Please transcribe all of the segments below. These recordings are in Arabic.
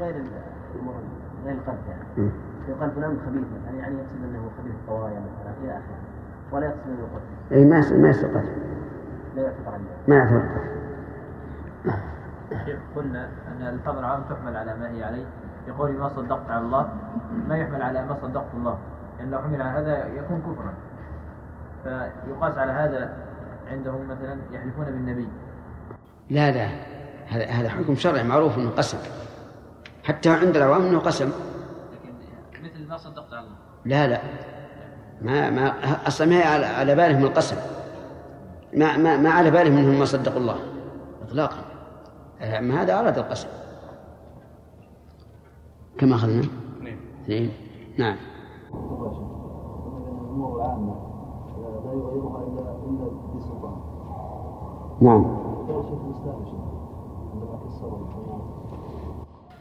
غير غير القذف يعني. يقال فلان خبيث مثلا يعني يقصد أنه خبيث الطوايا مثلا إلى آخره ولا يقصد أنه قتل. اي ما ما يصير قتل. لا يعتبر ما يعتبر قتل. شيخ قلنا أن الفضل العام تحمل على ما هي عليه. يقول ما صدقت على الله. ما يحمل على ما صدقت الله. لأن لو حمل على هذا يكون كفرا. فيقاس على هذا عندهم مثلا يحلفون بالنبي. لا لا. هذا هذا حكم شرعي معروف انه قسم حتى عند العوام إنه قسم. لكن مثل ما صدقت على الله. لا لا. ما ما أصلا ما على, على بالهم القسم. ما ما ما على بالهم إنهم ما صدقوا الله اطلاقا. اما هذا اراد القسم. كما أخذنا؟ اثنين. نعم. الا بسلطان نعم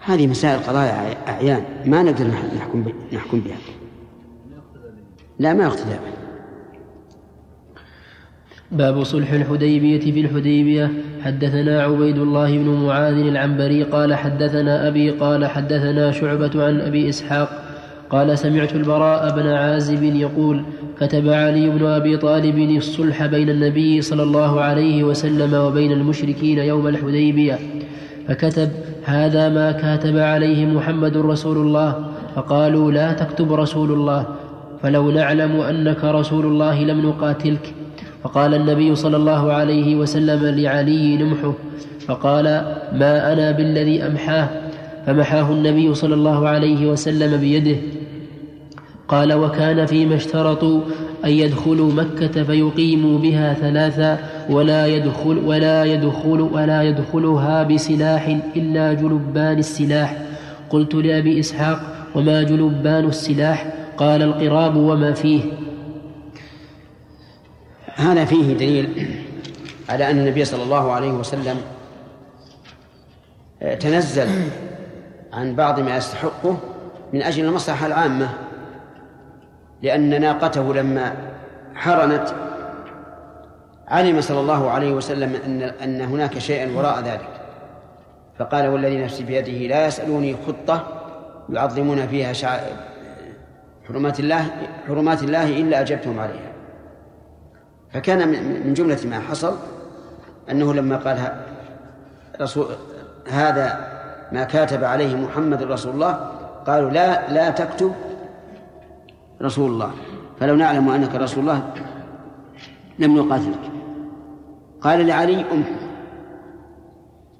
هذه مسائل قضايا أعيان. ما نقدر نحكم نحكم بها. لا ما يقتدى به. باب صلح الحديبية في الحديبية. حدثنا عبيد الله بن معاذ العنبري قال حدثنا أبي قال حدثنا شعبة عن أبي إسحاق قال سمعت البراء بن عازب يقول كتب علي بن أبي طالب الصلح بين النبي صلى الله عليه وسلم وبين المشركين يوم الحديبية. فكتب هذا ما كاتب عليه محمد رسول الله فقالوا لا تكتب رسول الله فلو نعلم أنك رسول الله لم نقاتلك. فقال النبي صلى الله عليه وسلم لعلي نمحه فقال ما أنا بالذي أمحاه؟ فمحاه النبي صلى الله عليه وسلم بيده. قال وكان فيما اشترطوا أن يدخلوا مكة فيقيموا بها ثلاثا ولا يدخل ولا يدخل ولا يدخلها بسلاح إلا جلبان السلاح. قلت لأبي إسحاق وما جلبان السلاح؟ قال القراب وما فيه. هذا فيه دليل على أن النبي صلى الله عليه وسلم تنزل عن بعض ما يستحقه من أجل المصلحة العامة. لأن ناقته لما حرنت علم صلى الله عليه وسلم أن أن هناك شيئا وراء ذلك. فقال والذي نفسي بيده لا يسألوني خطة يعظمون فيها شع... حرمات الله حرمات الله إلا أجبتهم عليها. فكان من جملة ما حصل أنه لما قال رسول هذا ما كاتب عليه محمد رسول الله قالوا لا لا تكتب رسول الله. فلو نعلم أنك رسول الله لم نقاتلك قال لعلي أمه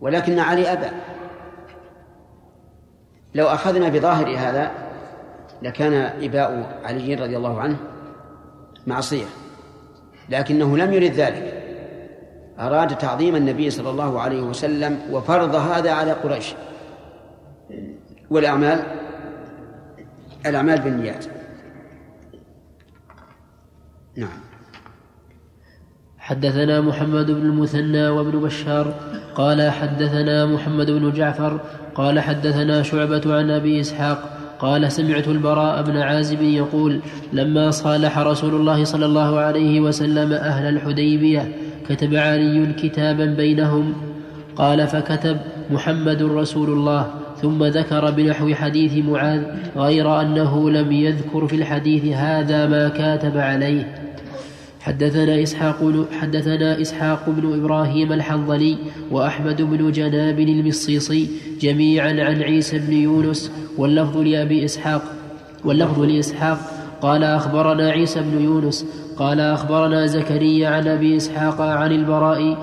ولكن علي أبى. لو أخذنا بظاهر هذا لكان إباء علي رضي الله عنه معصية. لكنه لم يرد ذلك. أراد تعظيم النبي صلى الله عليه وسلم وفرض هذا على قريش. والأعمال الأعمال بالنيات. نعم. حدثنا محمد بن المثنى وابن بشار قال حدثنا محمد بن جعفر قال حدثنا شعبة عن أبي إسحاق قال سمعت البراء بن عازب يقول لما صالح رسول الله صلى الله عليه وسلم أهل الحديبية كتب علي كتابا بينهم. قال فكتب محمد رسول الله ثم ذكر بنحو حديث معاذ غير أنه لم يذكر في الحديث هذا ما كاتب عليه. حدثنا إسحاق حدثنا إسحاق بن إبراهيم الحنظلي وأحمد بن جناب المصيصي جميعا عن عيسى بن يونس واللفظ لأبي إسحاق واللفظ لإسحاق قال أخبرنا عيسى بن يونس قال أخبرنا زكريا عن أبي إسحاق عن البراء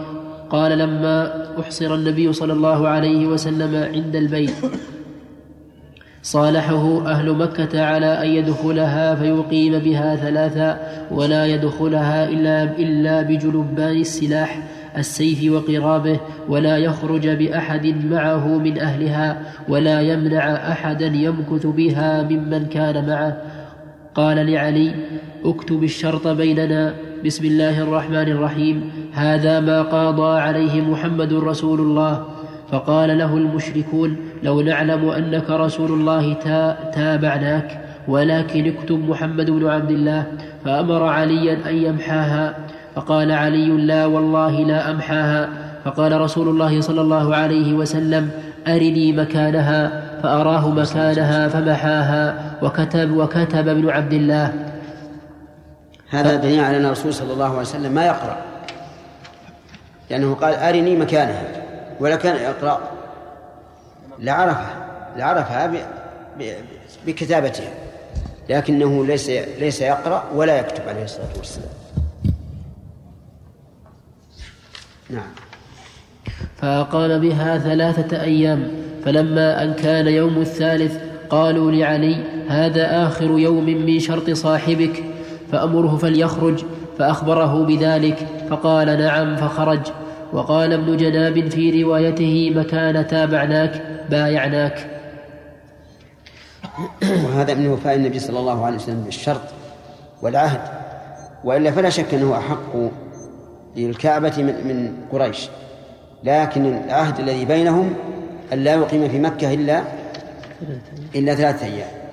قال لما أحصر النبي صلى الله عليه وسلم عند البيت صالحه أهل مكة على أن يدخلها فيقيم بها ثلاثا ولا يدخلها إلا, إلا بجلبان السلاح السيف وقرابه ولا يخرج بأحد معه من أهلها ولا يمنع أحدا يمكث بها ممن كان معه. قال لعلي اكتب الشرط بيننا. بسم الله الرحمن الرحيم. هذا ما قاضى عليه محمد رسول الله. فقال له المشركون لو نعلم أنك رسول الله تابعناك ولكن اكتب محمد بن عبد الله فأمر عليا أن يمحاها. فقال علي لا والله لا أمحاها. فقال رسول الله صلى الله عليه وسلم أرني مكانها فأراه مكانها فمحاها وكتب وكتب ابن عبد الله. هذا دليل على أن الرسول صلى الله عليه وسلم ما يقرأ لأنه قال أرني مكانها. ولا كان يقرأ لعرفها لعرفها بكتابتها لكنه ليس ليس يقرأ ولا يكتب عليه الصلاة والسلام. نعم. فأقام بها ثلاثة أيام فلما أن كان يوم الثالث قالوا لعلي هذا آخر يوم من شرط صاحبك فأمره فليخرج فأخبره بذلك فقال نعم فخرج. وقال ابن جناب في روايته مكان تابعناك بايعناك. وهذا من وفاء النبي صلى الله عليه وسلم بالشرط والعهد وإلا فلا شك أنه أحق للكعبة من من قريش. لكن العهد الذي بينهم أن لا يقيم في مكة إلا إلا ثلاثة أيام.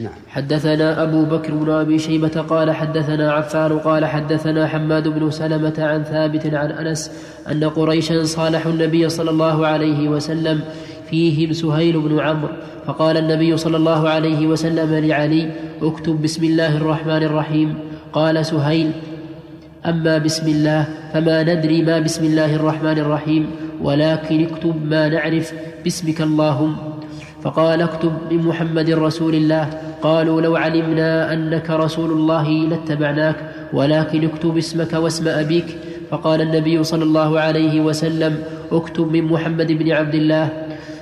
نعم. حدثنا أبو بكر بن أبي شيبة قال حدثنا عفان قال حدثنا حماد بن سلمة عن ثابت عن أنس أن قريشا صالحوا النبي صلى الله عليه وسلم فيهم سهيل بن عمرو فقال النبي صلى الله عليه وسلم لعلي اكتب بسم الله الرحمن الرحيم. قال سهيل أما بسم الله فما ندري ما بسم الله الرحمن الرحيم ولكن اكتب ما نعرف باسمك اللهم. فقال اكتب بمحمد رسول الله. قالوا لو علمنا أنك رسول الله لاتبعناك ولكن اكتب اسمك واسم أبيك. فقال النبي صلى الله عليه وسلم اكتب من محمد بن عبد الله.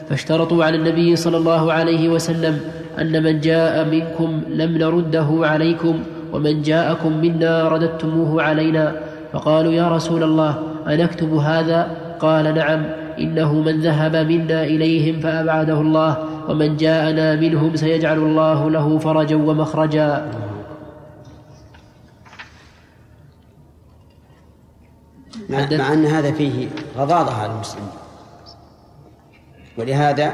فاشترطوا على النبي صلى الله عليه وسلم أن من جاء منكم لم نرده عليكم ومن جاءكم منا رددتموه علينا. فقالوا يا رسول الله أنكتب هذا؟ قال نعم إنه من ذهب منا إليهم فأبعده الله. ومن جاءنا منهم سيجعل الله له فرجا ومخرجا. مع, مع أن هذا فيه غضاضة على المسلمين ولهذا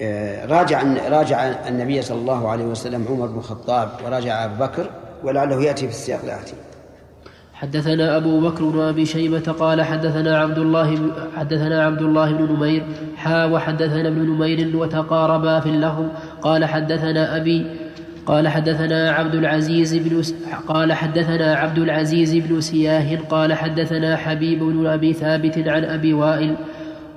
آه، راجع راجع النبي صلى الله عليه وسلم عمر بن الخطاب وراجع أبو بكر ولعله يأتي في السياق الآتي. حدثنا أبو بكر بن أبي شيبة قال حدثنا عبد الله حدثنا عبد الله بن نمير حا وحدثنا ابن نمير وتقاربا في اللهو قال حدثنا أبي قال حدثنا عبد العزيز بن قال حدثنا عبد العزيز بن سياه قال حدثنا حبيب بن أبي ثابت عن أبي وائل.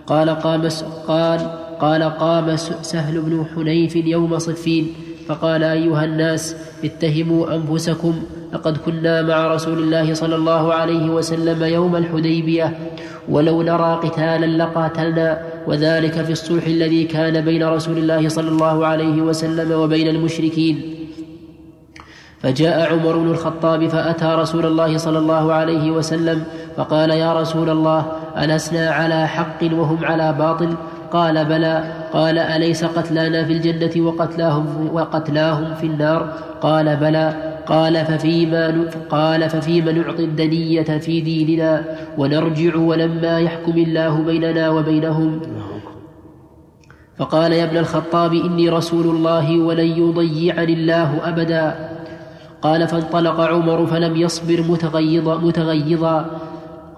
قال قام قال قال قام سهل بن حنيف يوم صفين. فقال أيها الناس اتهموا أنفسكم لقد كنا مع رسول الله صلى الله عليه وسلم يوم الحديبية ولو نرى قتالا لقاتلنا وذلك في الصلح الذي كان بين رسول الله صلى الله عليه وسلم وبين المشركين. فجاء عمر بن الخطاب فأتى رسول الله صلى الله عليه وسلم فقال يا رسول الله ألسنا على حق وهم على باطل؟ قال بلى. قال أليس قتلانا في الجنة وقتلاهم, وقتلاهم في النار؟ قال بلى. قال ففيما قال ففيما نعطي الدنية في ديننا ونرجع ولما يحكم الله بيننا وبينهم. فقال يا ابن الخطاب إني رسول الله ولن يضيعني الله أبدا. قال فانطلق عمر فلم يصبر متغيظا متغيظا.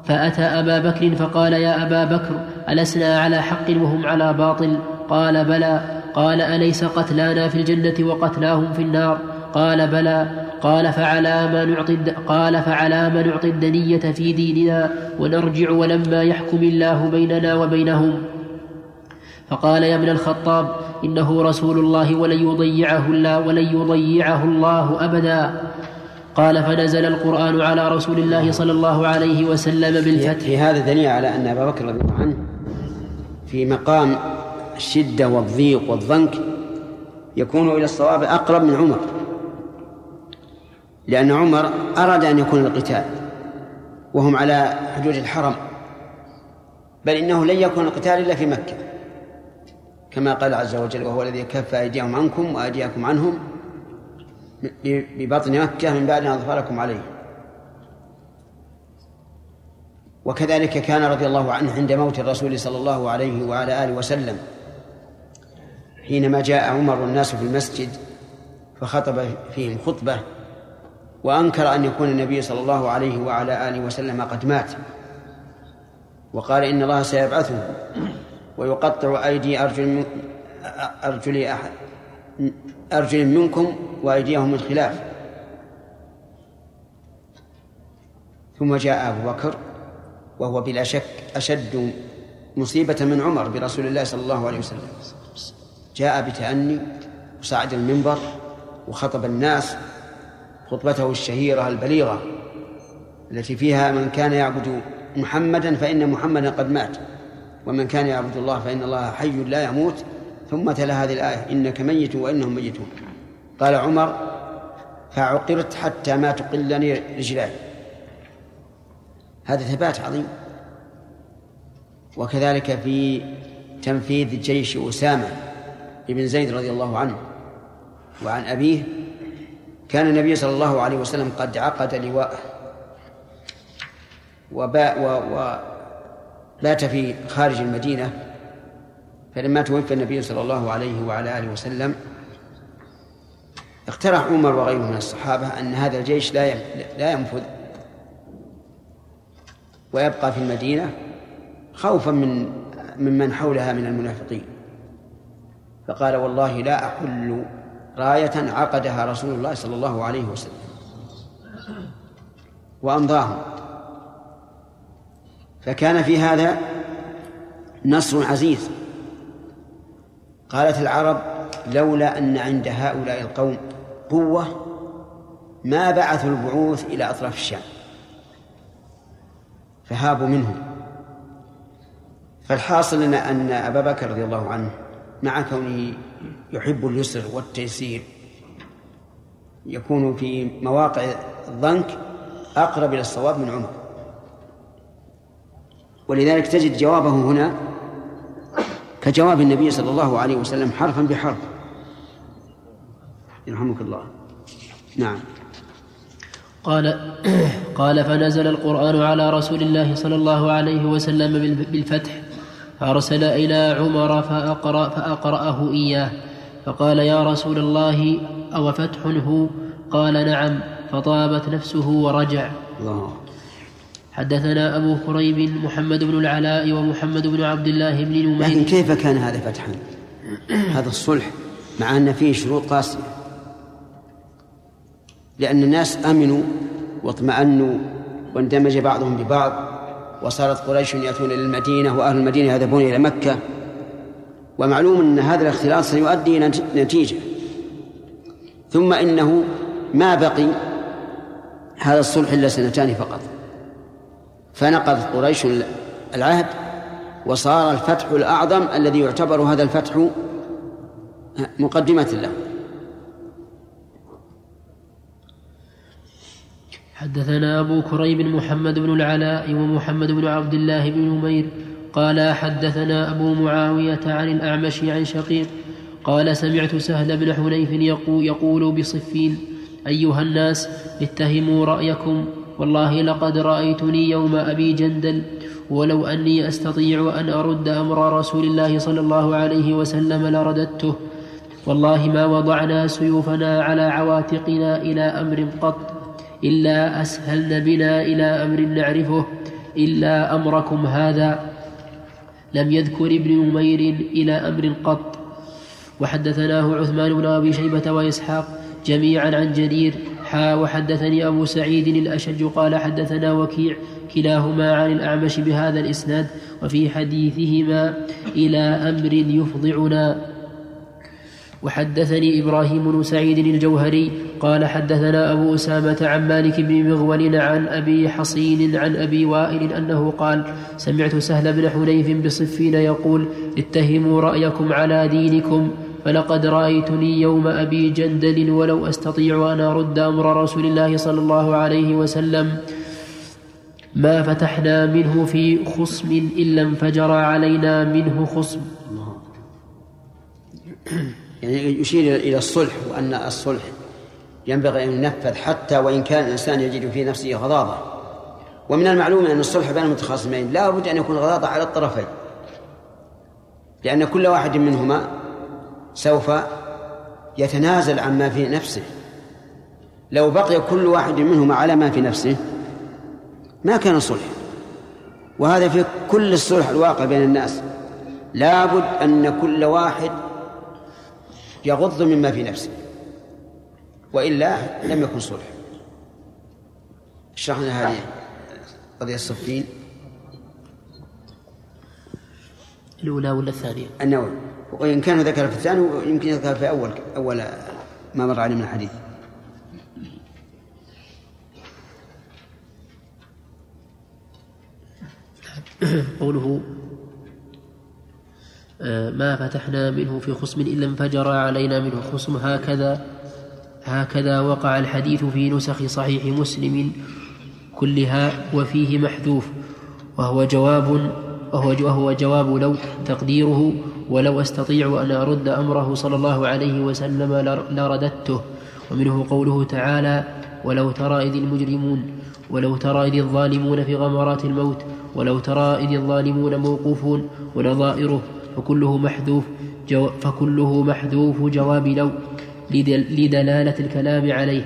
فأتى أبا بكر فقال يا أبا بكر ألسنا على حق وهم على باطل. قال بلى. قال أليس قتلانا في الجنة وقتلاهم في النار؟ قال بلى. قال فعلى ما نعطي قال فعلى ما نعطي الدنية في ديننا ونرجع ولما يحكم الله بيننا وبينهم. فقال يا ابن الخطاب إنه رسول الله ولن يضيعه الله ولن يضيعه الله أبدا. قال فنزل القرآن على رسول الله صلى الله عليه وسلم بالفتح. في هذا دليل على أن أبا بكر رضي الله عنه في مقام الشدة والضيق والضنك يكون إلى الصواب أقرب من عمر. لأن عمر أراد أن يكون القتال وهم على حدود الحرم بل إنه لن يكون القتال إلا في مكة. كما قال عز وجل وهو الذي كف أيديهم عنكم وأيديكم عنهم ببطن مكة من بعد أن أظفركم عليه. وكذلك كان رضي الله عنه عند موت الرسول صلى الله عليه وعلى آله وسلم حينما جاء عمر والناس في المسجد فخطب فيهم خطبة وأنكر أن يكون النبي صلى الله عليه وعلى آله وسلم قد مات. وقال إن الله سيبعثه ويقطع أيدي أرجل من أرجل أحد أرجل منكم وأيديهم من خلاف. ثم جاء أبو بكر وهو بلا شك أشد مصيبة من عمر برسول الله صلى الله عليه وسلم. جاء بتأني وصعد المنبر وخطب الناس خطبته الشهيرة البليغة التي فيها من كان يعبد محمدا فإن محمدا قد مات ومن كان يعبد الله فإن الله حي لا يموت. ثم تلا هذه الآية إنك ميت وإنهم ميتون. قال عمر فعقرت حتى ما تقلني رجلاي هذا ثبات عظيم. وكذلك في تنفيذ جيش أسامة. بن زيد رضي الله عنه وعن أبيه كان النبي صلى الله عليه وسلم قد عقد لواءه وباء وبات في خارج المدينة فلما توفي النبي صلى الله عليه وعلى آله وسلم اقترح عمر وغيره من الصحابة أن هذا الجيش لا لا ينفذ ويبقى في المدينة خوفا من ممن حولها من المنافقين. فقال والله لا أحل راية عقدها رسول الله صلى الله عليه وسلم. وأمضاهم. فكان في هذا نصر عزيز. قالت العرب لولا أن عند هؤلاء القوم قوة ما بعثوا البعوث إلى أطراف الشام. فهابوا منهم. فالحاصل أن أبا بكر رضي الله عنه مع كونه يحب اليسر والتيسير يكون في مواقع الضنك أقرب إلى الصواب من عمر. ولذلك تجد جوابه هنا كجواب النبي صلى الله عليه وسلم حرفا بحرف. يرحمك الله. نعم. قال قال فنزل القرآن على رسول الله صلى الله عليه وسلم بالفتح فأرسل إلى عمر فأقرأ فأقرأه إياه. فقال يا رسول الله أو فتح هو؟ قال نعم. فطابت نفسه ورجع. الله. حدثنا أبو كريب محمد بن العلاء ومحمد بن عبد الله بن نمير. لكن كيف كان هذا فتحا؟ هذا الصلح مع أن فيه شروط قاسية. لأن الناس أمنوا واطمأنوا واندمج بعضهم ببعض. وصارت قريش يأتون إلى المدينة وأهل المدينة يذهبون إلى مكة. ومعلوم أن هذا الاختلاط سيؤدي إلى نتيجة. ثم إنه ما بقي هذا الصلح إلا سنتان فقط. فنقضت قريش العهد وصار الفتح الأعظم الذي يعتبر هذا الفتح مقدمة له. حدثنا أبو كريب محمد بن العلاء ومحمد بن عبد الله بن نمير قال حدثنا أبو معاوية عن الأعمش عن شقيق قال سمعت سهل بن حنيف يقول بصفين أيها الناس اتهموا رأيكم والله لقد رأيتني يوم أبي جندل ولو أني أستطيع أن أرد أمر رسول الله صلى الله عليه وسلم لرددته والله ما وضعنا سيوفنا على عواتقنا إلى أمر قط إلا أسهلن بنا إلى أمر نعرفه إلا أمركم هذا. لم يذكر ابن نمير إلى أمر قط. وحدثناه عثمان بن أبي شيبة وإسحاق جميعا عن جرير. حا وحدثني أبو سعيد الأشج قال حدثنا وكيع كلاهما عن الأعمش بهذا الإسناد وفي حديثهما إلى أمر يفضعنا. وحدثني إبراهيم بن سعيد الجوهري قال حدثنا أبو أسامة عن مالك بن مغول عن أبي حصين عن أبي وائل أنه قال سمعت سهل بن حنيف بصفين يقول اتهموا رأيكم على دينكم فلقد رأيتني يوم أبي جندل ولو أستطيع أن أرد أمر رسول الله صلى الله عليه وسلم. ما فتحنا منه في خصم إلا انفجر علينا منه خصم. يعني يشير إلى الصلح وأن الصلح ينبغي أن ينفذ حتى وإن كان الإنسان يجد في نفسه غضاضة ومن المعلوم أن الصلح بين المتخاصمين لا بد أن يكون غضاضة على الطرفين. لأن كل واحد منهما سوف يتنازل عما في نفسه. لو بقي كل واحد منهما على ما في نفسه ما كان صلح. وهذا في كل الصلح الواقع بين الناس. لابد أن كل واحد يغض مما في نفسه وإلا لم يكن صلح. شرحنا هذه قضية الصفين. الأولى ولا الثانية؟ النووي. وإن كان ذكر في الثاني يمكن يذكر في أول أول ما مر عليه من الحديث. قوله ما فتحنا منه في خصم إلا انفجر علينا منه خصم. هكذا هكذا وقع الحديث في نسخ صحيح مسلم كلها وفيه محذوف. وهو جواب وهو جواب لو تقديره ولو أستطيع أن أرد أمره صلى الله عليه وسلم لرددته. ومنه قوله تعالى ولو ترى إذ المجرمون ولو ترى إذ الظالمون في غمرات الموت ولو ترى إذ الظالمون موقوفون ونظائره فكله محذوف جو فكله محذوف جواب لو لدلالة الكلام عليه.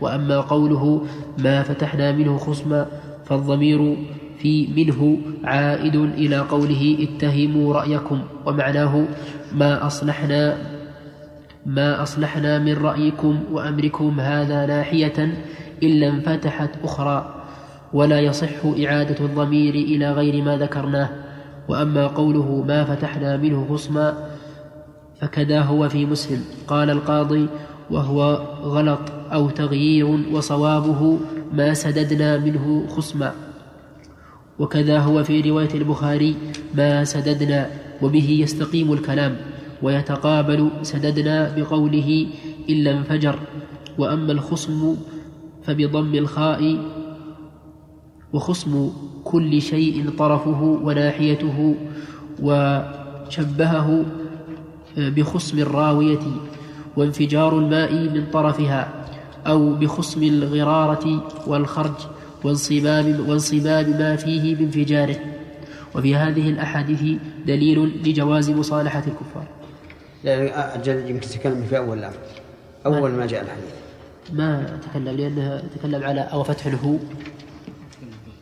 وأما قوله ما فتحنا منه خصما فالضمير في منه عائد إلى قوله اتهموا رأيكم ومعناه ما أصلحنا ما أصلحنا من رأيكم وأمركم هذا ناحية إلا انفتحت أخرى. ولا يصح إعادة الضمير إلى غير ما ذكرناه. وأما قوله ما فتحنا منه خصما فكذا هو في مسلم. قال القاضي وهو غلط أو تغيير وصوابه ما سددنا منه خصما. وكذا هو في رواية البخاري ما سددنا وبه يستقيم الكلام ويتقابل سددنا بقوله إلا انفجر وأما الخصم فبضم الخاء وخصم كل شيء طرفه وناحيته وشبهه بخصم الراوية وانفجار الماء من طرفها أو بخصم الغرارة والخرج وانصباب, وانصباب ما فيه بانفجاره وفي هذه الأحاديث دليل لجواز مصالحة الكفار. لا أجل يمكن تتكلم في أول الأمر. أول ما جاء الحديث. ما تكلم لأنها تكلم على أو فتح له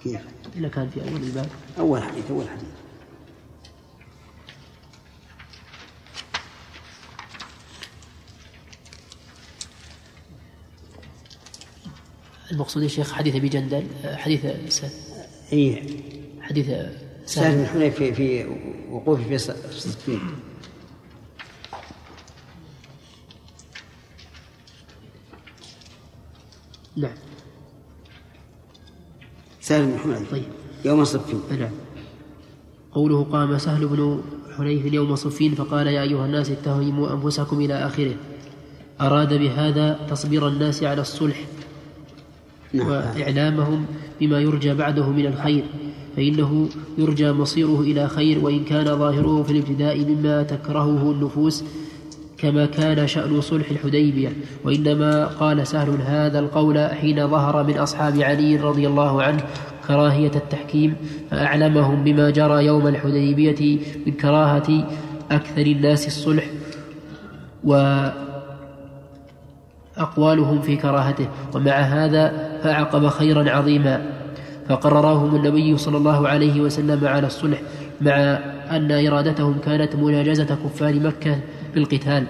كيف؟ إلا كان في أول الباب. أول حديث أول حديث. المقصود يا شيخ حديث أبي جندل حديث س... اي حديث سهل بن حنيف في في وقوفه في صفين نعم. سهل بن حنيف طيب. يوم صفين. نعم قوله قام سهل بن حنيف يوم صفين فقال يا أيها الناس اتهموا أنفسكم إلى آخره. أراد بهذا تصبير الناس على الصلح نعم. وإعلامهم بما يرجى بعده من الخير. فإنه يرجى مصيره إلى خير وإن كان ظاهره في الابتداء مما تكرهه النفوس كما كان شأن صلح الحديبية وإنما قال سهل هذا القول حين ظهر من أصحاب علي رضي الله عنه كراهية التحكيم فأعلمهم بما جرى يوم الحديبية من كراهة أكثر الناس الصلح و أقوالهم في كراهته ومع هذا فعقب خيرا عظيما فقررهم النبي صلى الله عليه وسلم على الصلح مع أن إرادتهم كانت مناجزة كفار مكة بالقتال.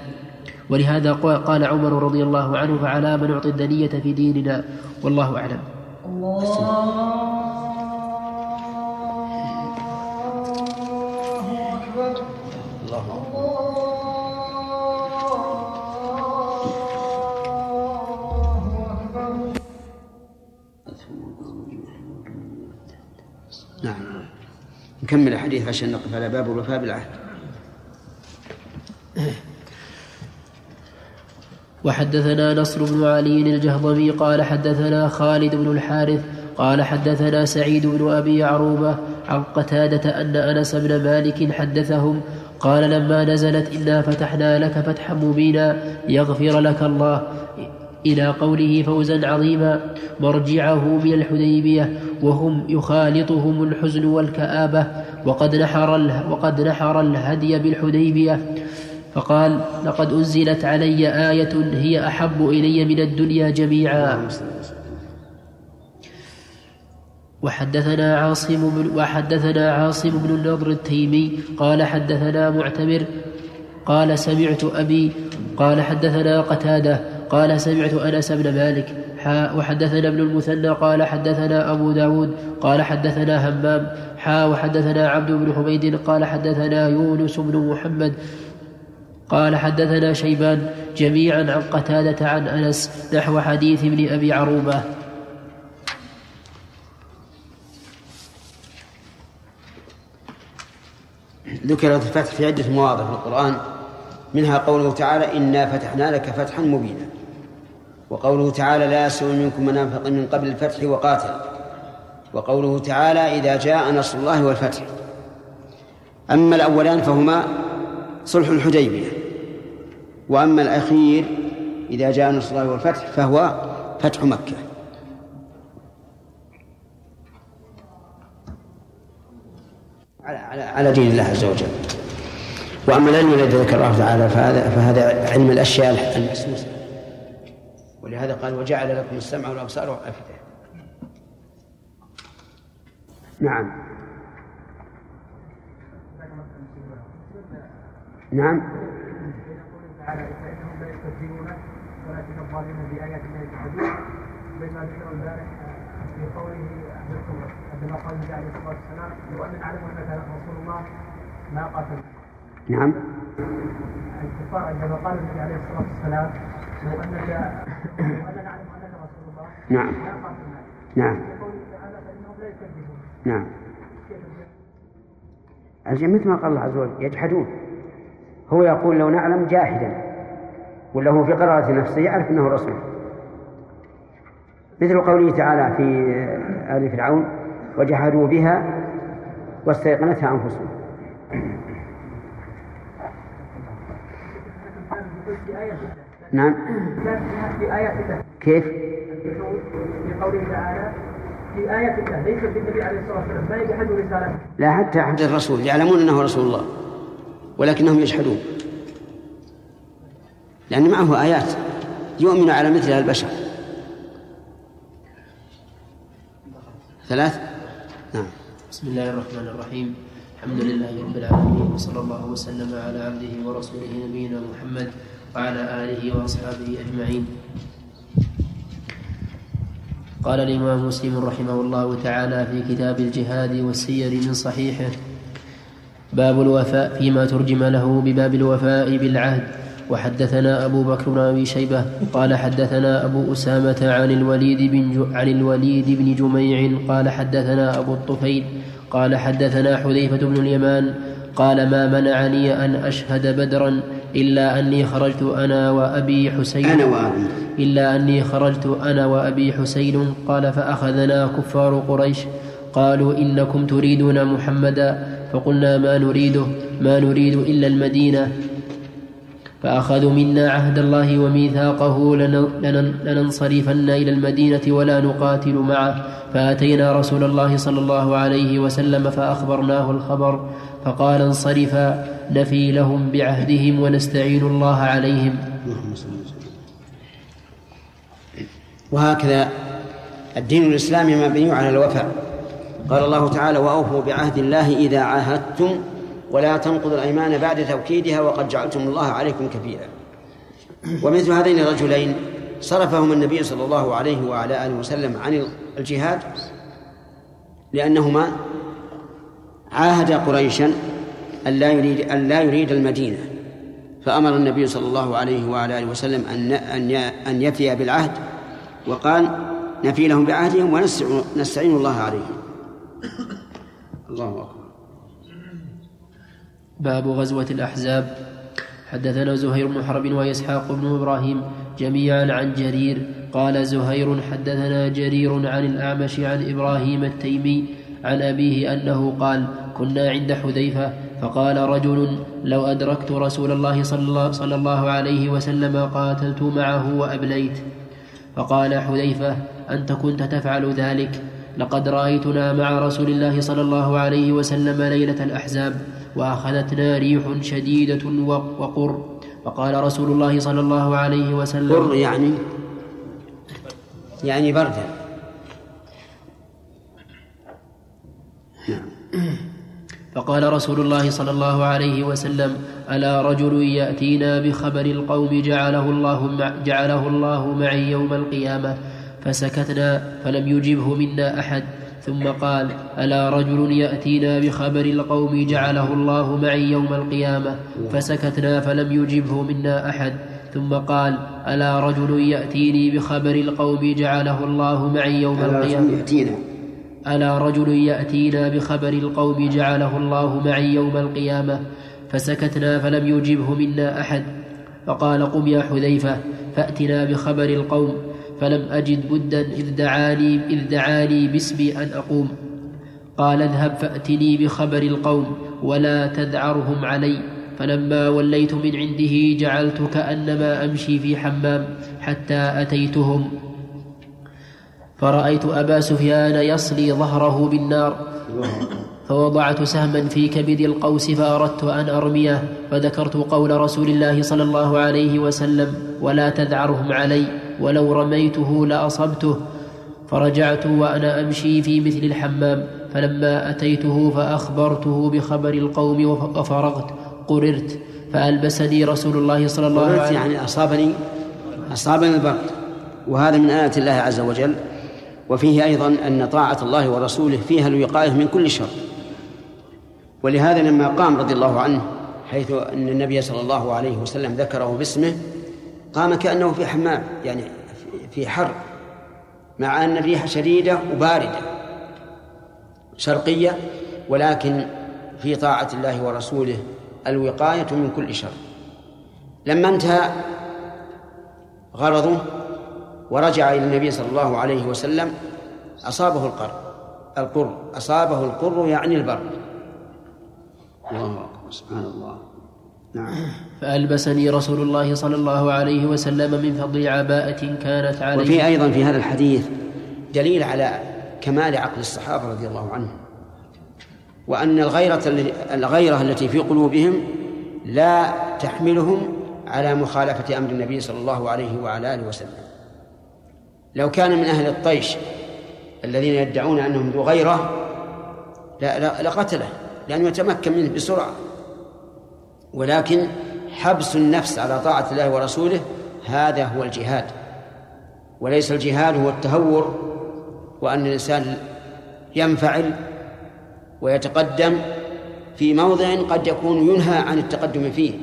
ولهذا قال عمر رضي الله عنه فعلى من نعطي الدنية في ديننا. والله أعلم. الله نكمل الحديث عشان نقف على باب الوفاء بالعهد. وحدثنا نصر بن علي الجهضمي قال حدثنا خالد بن الحارث قال حدثنا سعيد بن أبي عروبه عن قتادة أن أنس بن مالك حدثهم قال لما نزلت إنا فتحنا لك فتحا مبينا يغفر لك الله إلى قوله فوزا عظيما مرجعه من الحديبية وهم يخالطهم الحزن والكآبة وقد نحر وقد نحر الهدي بالحديبية فقال لقد أنزلت علي آية هي أحب إلي من الدنيا جميعا. وحدثنا عاصم بن وحدثنا عاصم بن النضر التيمي قال حدثنا معتمر قال سمعت أبي قال حدثنا قتادة قال سمعت أنس بن مالك حا وحدثنا ابن المثنى قال حدثنا أبو داود قال حدثنا همام حا وحدثنا عبد بن حميد قال حدثنا يونس بن محمد قال حدثنا شيبان جميعا عن قتادة عن أنس نحو حديث ابن أبي عروبة. ذكرت الفتح في عدة مواضع في القرآن منها قوله تعالى إنا فتحنا لك فتحا مبينا وقوله تعالى لا يسوء منكم من أنفق من قبل الفتح وقاتل وقوله تعالى إذا جاء نصر الله والفتح أما الأولان فهما صلح الحديبية. وأما الأخير إذا جاء نصر الله والفتح فهو فتح مكة. على على على دين الله عز وجل. وأما العلم الذي ذكر الله تعالى فهذا فهذا علم الأشياء المحسوسه ولهذا قال وجعل لكم السمع والأبصار والأفئدة. نعم. نعم. تعالى فانهم لا يستكبرون ولكن الظالمون بايات الله يجحدون. بما ذكر البارح في قوله عندما قال النبي عليه الصلاه والسلام لو ان نعلم انك رسول الله ما قاتلنا نعم. الكفار عندما قال النبي عليه الصلاة والسلام لو انك لو ان نعلم أنك رسول الله نعم. ما قاتلنا نعم. نعم الجن مثل ما قال الله عز وجل يجحدون. هو يقول لو نعلم جاحدا ولا هو في قرارة نفسه يعرف أنه رسول. مثل قوله تعالى في آل فرعون وجحدوا بها واستيقنتها أنفسهم. نعم. كيف؟ تعالى في آية ليس في النبي عليه الصلاة والسلام ما يجحد رسالته لا حتى حتى الرسول يعلمون أنه رسول الله. ولكنهم يجحدون. لأن معه آيات يؤمن على مثلها البشر. ثلاث؟ نعم. بسم الله الرحمن الرحيم. الحمد لله رب العالمين وصلى الله وسلم على عبده ورسوله نبينا محمد وعلى آله وأصحابه أجمعين. قال الإمام مسلم رحمه الله تعالى في كتاب الجهاد والسير من صحيحه باب الوفاء فيما ترجم له بباب الوفاء بالعهد. وحدثنا أبو بكر بن أبي شيبة قال حدثنا أبو أسامة عن الوليد بن. عن الوليد بن جميع قال حدثنا أبو الطفيل قال حدثنا حذيفة بن اليمان قال ما منعني أن أشهد بدرا إلا أني خرجت أنا وأبي حسين أنا وأبي. إلا أني خرجت أنا وأبي حسين. قال فأخذنا كفار قريش. قالوا إنكم تريدون محمدا. فقلنا ما نريده ما نريد إلا المدينة. فأخذوا منا عهد الله وميثاقه لن- لن- لننصرفن إلى المدينة ولا نقاتل معه. فأتينا رسول الله صلى الله عليه وسلم فأخبرناه الخبر فقال انصرفا نفي لهم بعهدهم ونستعين الله عليهم. وهكذا الدين الإسلامي مبني على الوفاء. قال الله تعالى وأوفوا بعهد الله إذا عاهدتم ولا تنقضوا الأيمان بعد توكيدها وقد جعلتم الله عليكم كفيلا ومثل هذين الرجلين صرفهما النبي صلى الله عليه وعلى آله وسلم عن الجهاد لأنهما عاهد قريشا أن لا يريد أن لا يريد المدينة. فأمر النبي صلى الله عليه وعلى آله وسلم أن أن أن يفي بالعهد وقال نفي لهم بعهدهم ونستعين الله عليهم. الله أكبر. باب غزوة الأحزاب. حدثنا زهير بن حرب وإسحاق بن إبراهيم جميعا عن جرير. قال زهير حدثنا جرير عن الأعمش عن إبراهيم التيمي عن أبيه أنه قال كنا عند حذيفة فقال رجل لو أدركت رسول الله صلى الله, عليه وسلم قاتلت معه وأبليت. فقال حذيفة أنت كنت تفعل ذلك؟ لقد رأيتنا مع رسول الله صلى الله عليه وسلم ليلة الأحزاب وأخذتنا ريح شديدة وقر. فقال رسول الله صلى الله عليه وسلم قر يعني؟ يعني بردا فقال رسول الله صلى الله عليه وسلم ألا رجل يأتينا بخبر القوم جعله الله جعله الله معي يوم القيامة؟ فسكتنا فلم يجبه منا أحد. ثم قال ألا رجل يأتينا بخبر القوم جعله الله معي يوم القيامة؟ فسكتنا فلم يجبه منا أحد. ثم قال ألا رجل يأتيني بخبر القوم جعله الله معي يوم القيامة؟ يأتينا. ألا رجل يأتينا بخبر القوم جعله الله معي يوم القيامة؟ فسكتنا فلم يجبه منا أحد. فقال قم يا حذيفة فأتنا بخبر القوم. فلم أجد بدا إذ دعاني, إذ دعاني باسمي أن أقوم. قال اذهب فأتني بخبر القوم ولا تدعرهم علي. فلما وليت من عنده جعلت كأنما أمشي في حمام حتى أتيتهم. فرأيت أبا سفيان يصلي ظهره بالنار. فوضعت سهما في كبد القوس فأردت أن أرميه. فذكرت قول رسول الله صلى الله عليه وسلم ولا تذعرهم علي. ولو رميته لأصبته فرجعت وأنا أمشي في مثل الحمام فلما أتيته فأخبرته بخبر القوم وفرغت قررت فألبسني رسول الله صلى الله عليه وسلم يعني أصابني أصابني البرد وهذا من آيات الله عز وجل وفيه أيضا أن طاعة الله ورسوله فيها الوقاية من كل شر. ولهذا لما قام رضي الله عنه حيث أن النبي صلى الله عليه وسلم ذكره باسمه قام كأنه في حمام يعني في حر مع أن الريح شديدة وباردة شرقية ولكن في طاعة الله ورسوله الوقاية من كل شر. لما انتهى غرضه ورجع إلى النبي صلى الله عليه وسلم أصابه القر القر أصابه القر يعني البرد الله أكبر سبحان الله. نعم. فألبسني رسول الله صلى الله عليه وسلم من فضل عباءة كانت عليه. وفي أيضا في هذا الحديث دليل على كمال عقل الصحابة رضي الله عنهم وأن الغيرة الغيرة التي في قلوبهم لا تحملهم على مخالفة أمر النبي صلى الله عليه وعلى آله وسلم. لو كان من أهل الطيش الذين يدعون أنهم ذو غيرة لقتله لأنه يتمكن منه بسرعة. ولكن حبس النفس على طاعة الله ورسوله هذا هو الجهاد وليس الجهاد هو التهور وأن الإنسان ينفعل ويتقدم في موضع قد يكون ينهى عن التقدم فيه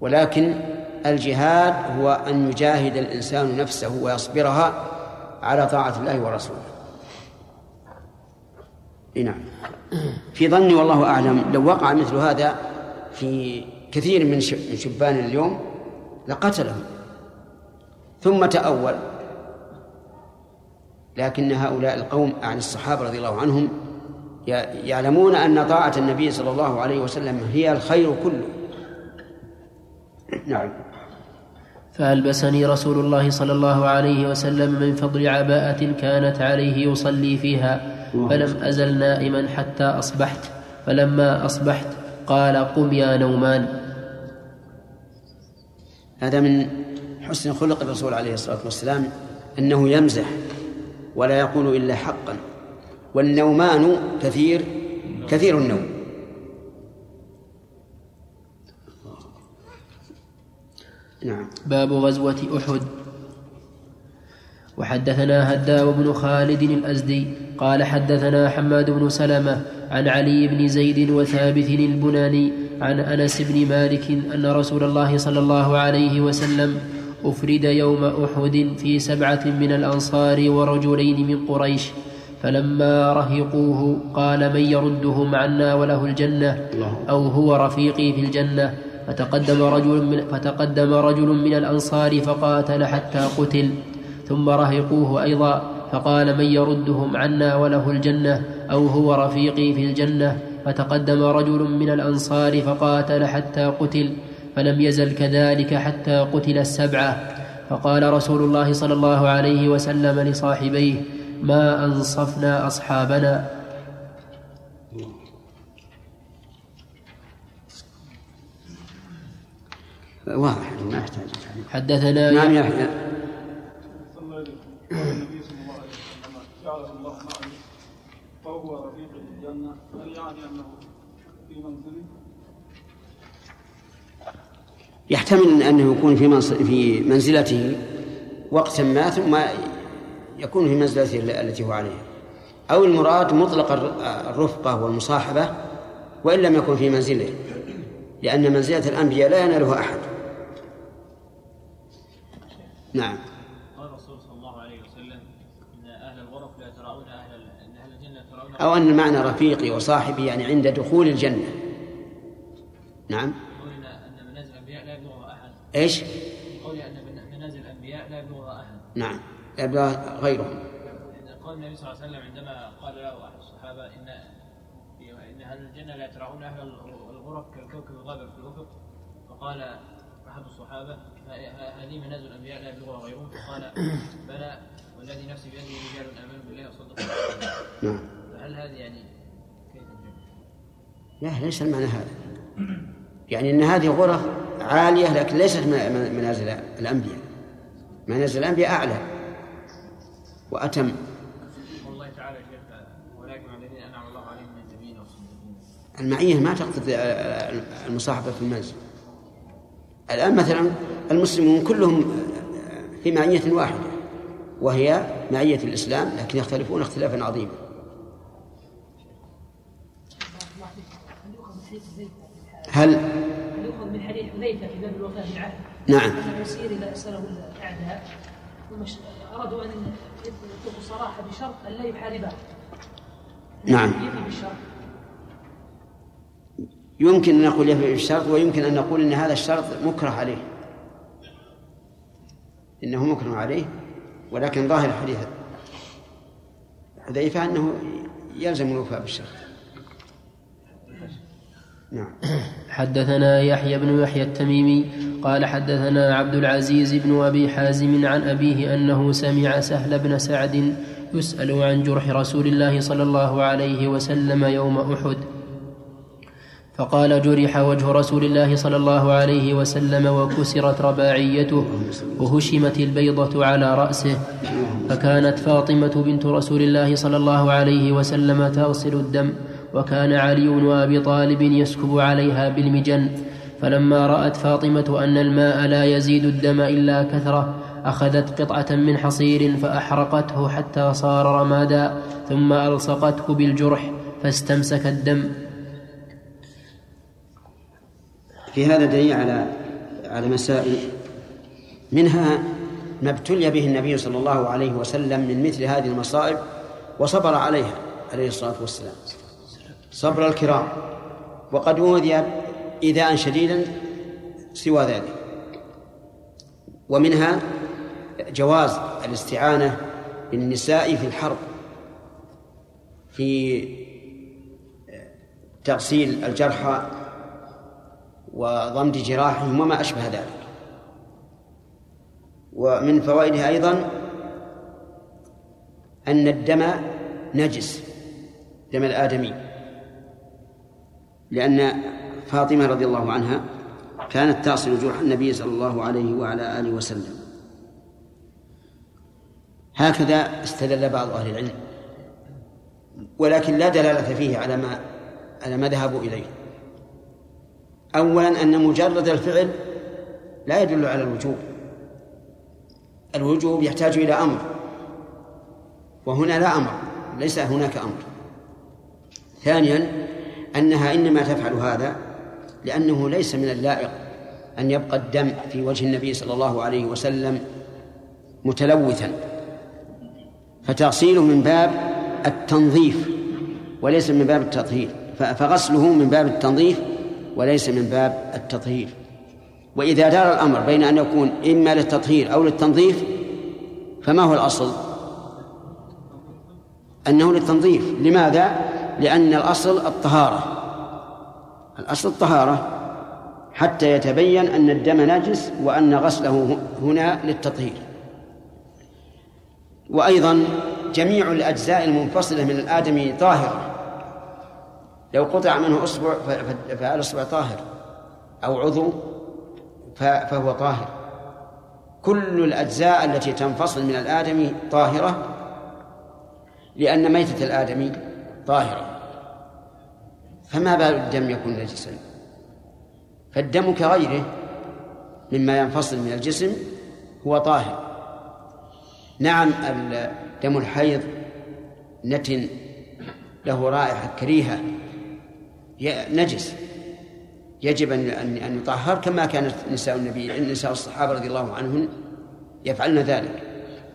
ولكن الجهاد هو أن يجاهد الإنسان نفسه ويصبرها على طاعة الله ورسوله. نعم. في ظني والله أعلم لو وقع مثل هذا في كثير من شبان اليوم لقتلهم. ثم تأول. لكن هؤلاء القوم عن الصحابة رضي الله عنهم يعلمون أن طاعة النبي صلى الله عليه وسلم هي الخير كله. نعم. فألبسني رسول الله صلى الله عليه وسلم من فضل عباءة كانت عليه يصلي فيها فلم أزل نائما حتى أصبحت. فلما أصبحت قال قم يا نومان. هذا من حسن خلق الرسول عليه الصلاة والسلام أنه يمزح ولا يقول إلا حقا. والنومان كثير كثير النوم. نعم. باب غزوة أحد. وحدثنا هداب بن خالد الأزدي قال حدثنا حماد بن سلمة عن علي بن زيد وثابت البناني عن أنس بن مالك أن رسول الله صلى الله عليه وسلم أفرد يوم أحد في سبعة من الأنصار ورجلين من قريش فلما رهقوه قال من يردهم عنا وله الجنة أو هو رفيقي في الجنة؟ فتقدم رجل من, فتقدم رجل من الأنصار فقاتل حتى قتل. ثم رهقوه أيضا فقال من يردهم عنا وله الجنة أو هو رفيقي في الجنة؟ فتقدم رجل من الأنصار فقاتل حتى قتل فلم يزل كذلك حتى قتل السبعة. فقال رسول الله صلى الله عليه وسلم لصاحبيه ما أنصفنا أصحابنا؟ واضح ما يحتاج. حدثنا نعم جعله الله معي فهو رفيق الجنة هل يعني أن يحتمل أنه يكون في في منزلته وقتا ما ثم يكون في منزلته التي هو عليها. أو المراد مطلق الرفقة والمصاحبة وإن لم يكن في منزله لأن منزلة الأنبياء لا ينالها أحد. نعم. قال الرسول صلى الله عليه وسلم إن أهل الغرف لا إن أهل الجنة يتراءون أو أن المعنى رفيقي وصاحبي يعني عند دخول الجنة. نعم قول ان ان منازل الانبياء لا يبلغها احد إيش؟ قول أن من- منازل الأنبياء لا يبلغها أحد. نعم. يبلغ غيرهم. قال النبي صلى الله عليه وسلم عندما قال له أحد الصحابة ان إن أهل الجنة لا يتراءون أهل الغرف كالكوكب الغابر في الأفق فقال أحد الصحابة "ه- هذه منازل الأنبياء لا يبلغها غيرهم فقال بلى والذي نفسي بيده رجال آمنوا بالله وصدقوا نعم. فهل هذه يعني كيف؟ لا ليس المعنى هذا. يعني أن هذه غرف عالية لكن ليست منازل الأنبياء. منازل الأنبياء أعلى وأتم. والله تعالى يا شيخ ولكن على الذين أنعم الله عليهم من النبيين والصديقين. المعية ما تقتضي المصاحبة في المنزل. الآن مثلا المسلمون كلهم في معية واحدة وهي معية الإسلام لكن يختلفون اختلافا عظيما. هل يؤخذ من حديث حذيفة في باب الوفاة بالعهد؟ نعم. انه يسير اذا اسره الأعداء. ثم أرادوا أن يطلقوا صراحة بشرط أن لا يحاربها نعم. بالشرط. يمكن أن نقول يفي الشرط ويمكن أن نقول أن هذا الشرط مكره عليه. إنه مكره عليه ولكن ظاهر حديث حذيفة أنه يلزم الوفاء بالشرط. نعم. حدثنا يحيى بن يحيى التميمي قال حدثنا عبد العزيز بن أبي حازم عن أبيه أنه سمع سهل بن سعد يسأل عن جرح رسول الله صلى الله عليه وسلم يوم أحد. فقال جرح وجه رسول الله صلى الله عليه وسلم وكسرت رباعيته وهشمت البيضة على رأسه. فكانت فاطمة بنت رسول الله صلى الله عليه وسلم تغسل الدم. وكان علي وأبي طالب يسكب عليها بالمجن فلما رأت فاطمة أن الماء لا يزيد الدم إلا كثرة أخذت قطعة من حصير فأحرقته حتى صار رمادا ثم ألصقته بالجرح فاستمسك الدم. في هذا دليل على على مسائل. منها ما ابتلي به النبي صلى الله عليه وسلم من مثل هذه المصائب وصبر عليها عليه الصلاة والسلام. صبر الكرام. وقد أوذي إيذاء شديدا سوى ذلك. ومنها جواز الاستعانة بالنساء في الحرب في تغسيل الجرحى وضمد جراحهم وما أشبه ذلك. ومن فوائدها أيضا أن الدم نجس دم الآدمي. لأن فاطمة رضي الله عنها كانت تصل جرح النبي صلى الله عليه وعلى آله وسلم. هكذا استدل بعض أهل العلم ولكن لا دلالة فيه على ما على ما ذهبوا إليه. أولا أن مجرد الفعل لا يدل على الوجوب. الوجوب يحتاج إلى أمر وهنا لا أمر ليس هناك أمر. ثانيا أنها إنما تفعل هذا لأنه ليس من اللائق أن يبقى الدم في وجه النبي صلى الله عليه وسلم متلوثا فتغسيله من باب التنظيف وليس من باب التطهير فغسله من باب التنظيف وليس من باب التطهير وإذا دار الأمر بين أن يكون إما للتطهير أو للتنظيف فما هو الأصل؟ أنه للتنظيف لماذا؟ لأن الأصل الطهارة. الأصل الطهارة حتى يتبين أن الدم نجس وأن غسله هنا للتطهير. وأيضا جميع الأجزاء المنفصلة من الآدمي طاهرة. لو قطع منه أصبع فالأصبع طاهر. أو عضو فهو طاهر. كل الأجزاء التي تنفصل من الآدمي طاهرة لأن ميتة الآدمي طاهرة. فما بال الدم يكون نجسا فالدم كغيره مما ينفصل من الجسم هو طاهر. نعم دم الحيض نتن له رائحة كريهة. نجس. يجب أن أن يطهر كما كانت نساء النبي نساء الصحابة رضي الله عنهن يفعلن ذلك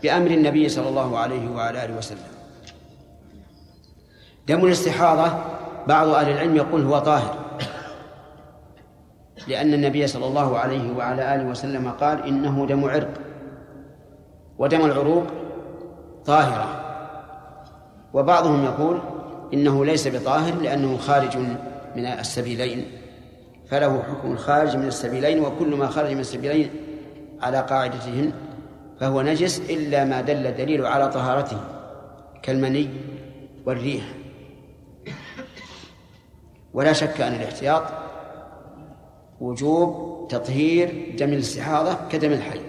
بأمر النبي صلى الله عليه وعلى آله وسلم. دم الاستحاضة بعض أهل العلم يقول هو طاهر. لأن النبي صلى الله عليه وعلى آله وسلم قال إنه دم عرق. ودم العروق طاهرة. وبعضهم يقول إنه ليس بطاهر لأنه خارج من السبيلين. فله حكم الخارج من السبيلين وكل ما خرج من السبيلين على قاعدتهن فهو نجس إلا ما دل الدليل على طهارته كالمني والريح. ولا شك أن الاحتياط وجوب تطهير دم الاستحاضة كدم الحي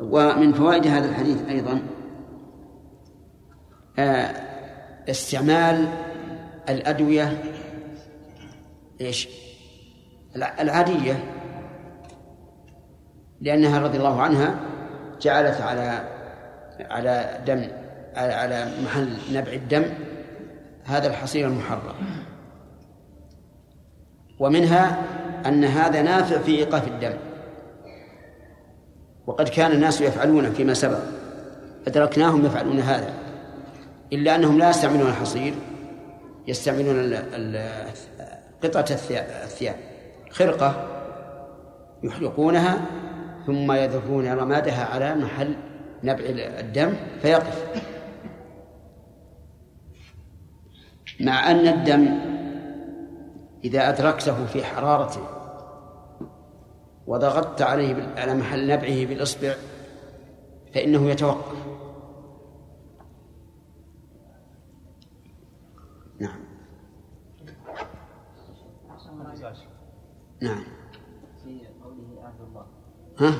ومن فوائد هذا الحديث أيضا آه، استعمال الأدوية إيش؟ العادية لأنها رضي الله عنها جعلت على على دم على محل نبع الدم هذا الحصير المحرم ومنها أن هذا نافع في إيقاف الدم. وقد كان الناس يفعلون فيما سبق. أدركناهم يفعلون هذا. إلا أنهم لا يستعملون الحصير يستعملون قطعة الثياب خرقة يحرقونها ثم يذرون رمادها على محل نبع الدم فيقف. مع أن الدم إذا أدركته في حرارته وضغطت عليه على محل نبعه بالإصبع فإنه يتوقف. نعم. نعم. في قوله عهد الله ها؟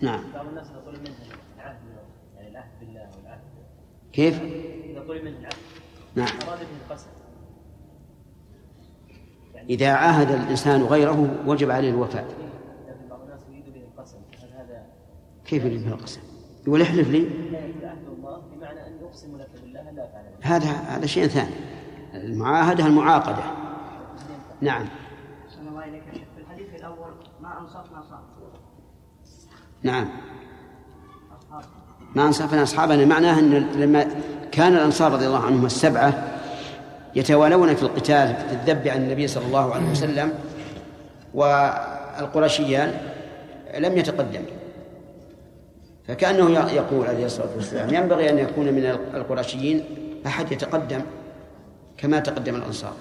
نعم. بعض الناس طلب منه العهد يعني العهد بالله. والعهد كيف؟ اذا طلب منه العهد نعم. أراد به القسم إذا عاهد الإنسان غيره وجب عليه الوفاء. لكن بعض الناس يريد به القسم هل هذا كيف يريد به القسم؟ يقول احلف لي. عهد الله بمعنى أن يقسم لك بالله لا ذلك هذا هذا شيء ثاني. المعاهدة المعاقدة. نعم. الله إليك يا شيخ. في الحديث الأول ما أنصفنا صار نعم. ما أنصفنا أصحابنا معناه أن لما كان الأنصار رضي الله عنهم السبعة يتوالون في القتال في الذب عن النبي صلى الله عليه وسلم والقرشيان لم يتقدم. فكأنه يقول عليه الصلاة والسلام ينبغي أن يكون من القرشيين أحد يتقدم كما تقدم الأنصار.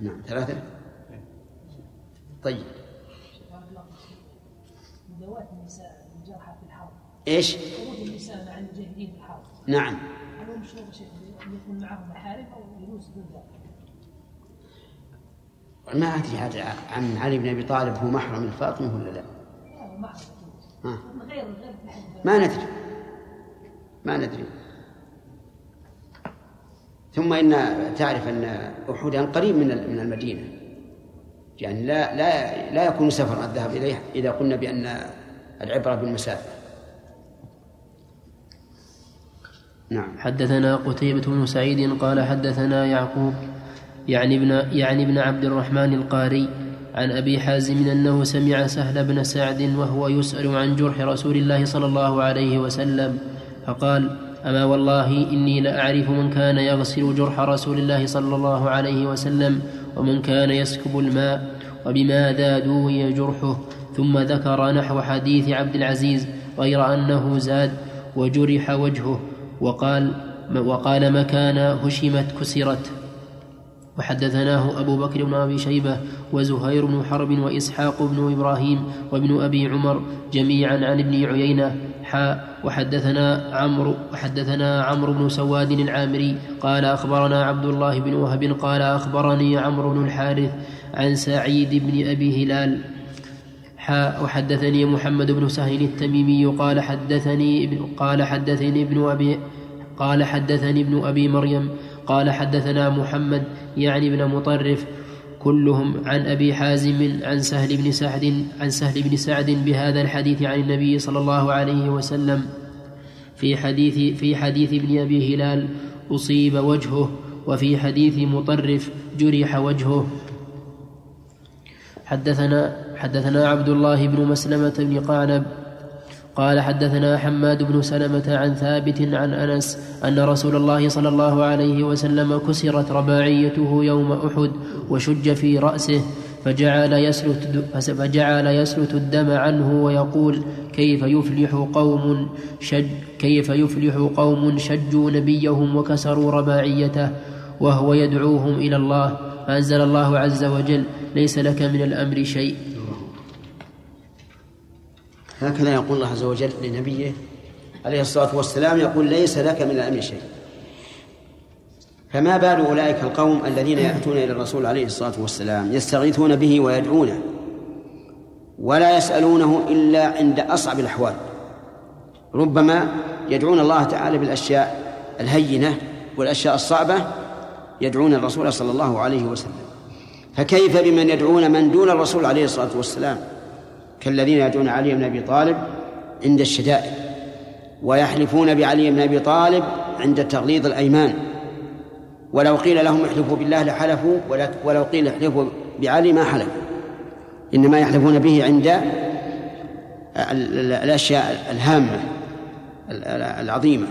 نعم ثلاثة. طيب. إيش؟ خروج الحرب نعم شيخ يكون معهم محارم أو يجوز دون ذلك؟ ما أدري هذا عن علي بن أبي طالب هو محرم الفاطمة ولا لا؟ لا معهم ها. ما ندري ما ندري ثم إن تعرف أن احدا قريب من من المدينة يعني لا لا لا يكون سفر الذهاب اليه إذا قلنا بأن العبرة بالمسافة نعم. حدثنا قتيبة بن سعيد قال حدثنا يعقوب يعني ابن يعني ابن عبد الرحمن القاري عن أبي حازم أنه سمع سهل بن سعد وهو يسأل عن جرح رسول الله صلى الله عليه وسلم فقال أما والله إني لأعرف من كان يغسل جرح رسول الله صلى الله عليه وسلم ومن كان يسكب الماء وبماذا دوي جرحه ثم ذكر نحو حديث عبد العزيز غير أنه زاد وجرح وجهه وقال وقال مكان هشمت كسرت. وحدثناه أبو بكر بن أبي شيبة وزهير بن حرب وإسحاق بن إبراهيم وابن أبي عمر جميعا عن ابن عيينة. حاء وحدثنا عمرو وحدثنا عمرو بن سواد العامري. قال أخبرنا عبد الله بن وهب قال أخبرني عمرو بن الحارث عن سعيد بن أبي هلال. وحدثني محمد بن سهل التميمي قال حدثني ابن قال حدثني ابن أبي قال حدثني ابن أبي مريم قال حدثنا محمد يعني بن مطرف كلهم عن أبي حازم عن سهل بن سعد عن سهل بن سعد بهذا الحديث عن النبي صلى الله عليه وسلم. في حديث في حديث ابن أبي هلال أصيب وجهه وفي حديث مطرف جرح وجهه. حدثنا حدثنا عبد الله بن مسلمة بن قعنب قال حدثنا حماد بن سلمة عن ثابت عن أنس أن رسول الله صلى الله عليه وسلم كسرت رباعيته يوم أحد وشج في رأسه فجعل يسلت فجعل يسلت الدم عنه ويقول كيف يفلح قوم شج كيف يفلح قوم شجوا نبيهم وكسروا رباعيته وهو يدعوهم إلى الله. فأنزل الله عز وجل ليس لك من الأمر شيء. هكذا يقول الله عز وجل لنبيه عليه الصلاة والسلام يقول ليس لك من الأمر شيء. فما بال أولئك القوم الذين يأتون إلى الرسول عليه الصلاة والسلام يستغيثون به ويدعونه ولا يسألونه إلا عند أصعب الأحوال. ربما يدعون الله تعالى بالأشياء الهينة والأشياء الصعبة يدعون الرسول صلى الله عليه وسلم. فكيف بمن يدعون من دون الرسول عليه الصلاة والسلام؟ كالذين يدعون علي بن أبي طالب عند الشدائد ويحلفون بعلي بن أبي طالب عند تغليظ الأيمان. ولو قيل لهم احلفوا بالله لحلفوا ولو قيل احلفوا بعلي ما حلفوا إنما يحلفون به عند الأشياء الهامة العظيمة.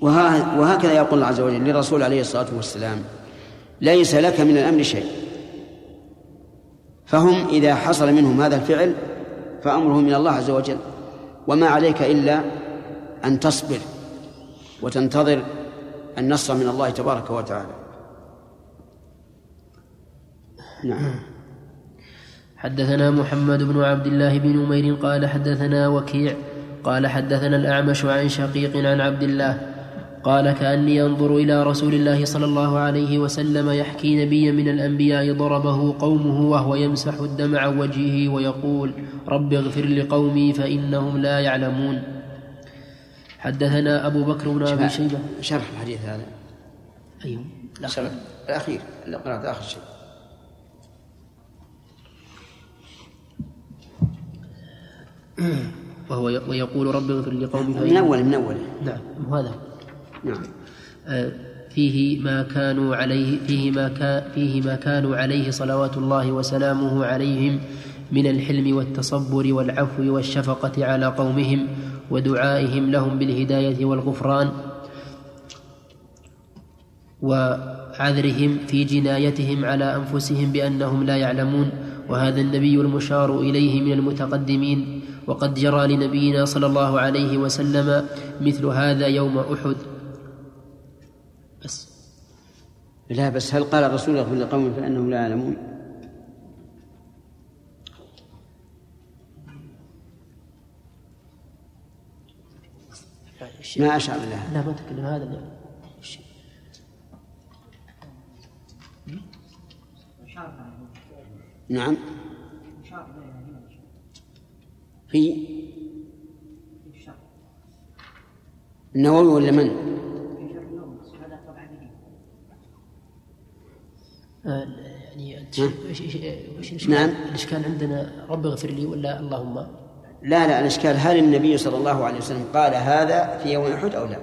وهكذا يقول الله عز وجل للرسول عليه الصلاة والسلام ليس لك من الأمر شيء. فهم إذا حصل منهم هذا الفعل فأمرهم من الله عز وجل. وما عليك إلا أن تصبر وتنتظر النصر من الله تبارك وتعالى. نعم. حدثنا محمد بن عبد الله بن نمير قال حدثنا وكيع قال حدثنا الأعمش عن شقيق عن عبد الله قال كأني أنظر إلى رسول الله صلى الله عليه وسلم يحكي نبيا من الأنبياء ضربه قومه وهو يمسح الدم عن وجهه ويقول رب اغفر لقومي فإنهم لا يعلمون. حدثنا أبو بكر بن أبي شيبة. شرح الحديث هذا. أيوه الأخير الأخير اللي قرأت آخر شيء. وهو ويقول رب اغفر لقومي من أول من أول. نعم هذا. نعم فيه ما كانوا عليه فيه ما كان فيه ما كانوا عليه صلوات الله وسلامه عليهم من الحلم والتصبر والعفو والشفقة على قومهم ودعائهم لهم بالهداية والغفران وعذرهم في جنايتهم على أنفسهم بأنهم لا يعلمون. وهذا النبي المشار إليه من المتقدمين. وقد جرى لنبينا صلى الله عليه وسلم مثل هذا يوم أحد. بس. لا بس هل قال الرسول اغفر لقوم فإنهم لا يعلمون؟ ما أشعر لها لا ما تكلم هذا نعم. في النووي ولا من؟ يعني وش نعم. الإشكال عندنا؟ رب اغفر لي ولا اللهم؟ لا لا الإشكال هل النبي صلى الله عليه وسلم قال هذا في يوم أحد أو لا؟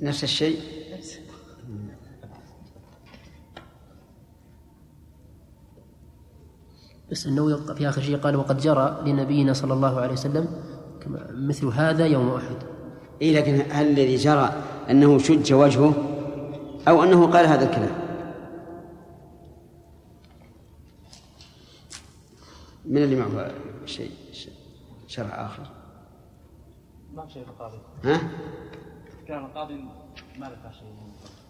نفس الشيء؟ بس أنه في آخر شيء قال وقد جرى لنبينا صلى الله عليه وسلم مثل هذا يوم أحد. اي لكن هل الذي جرى أنه شج وجهه أو أنه قال هذا الكلام؟ من اللي معه شيء شرع آخر؟ ما شيء القاضي ها؟ كان القاضي ما ذكر شيء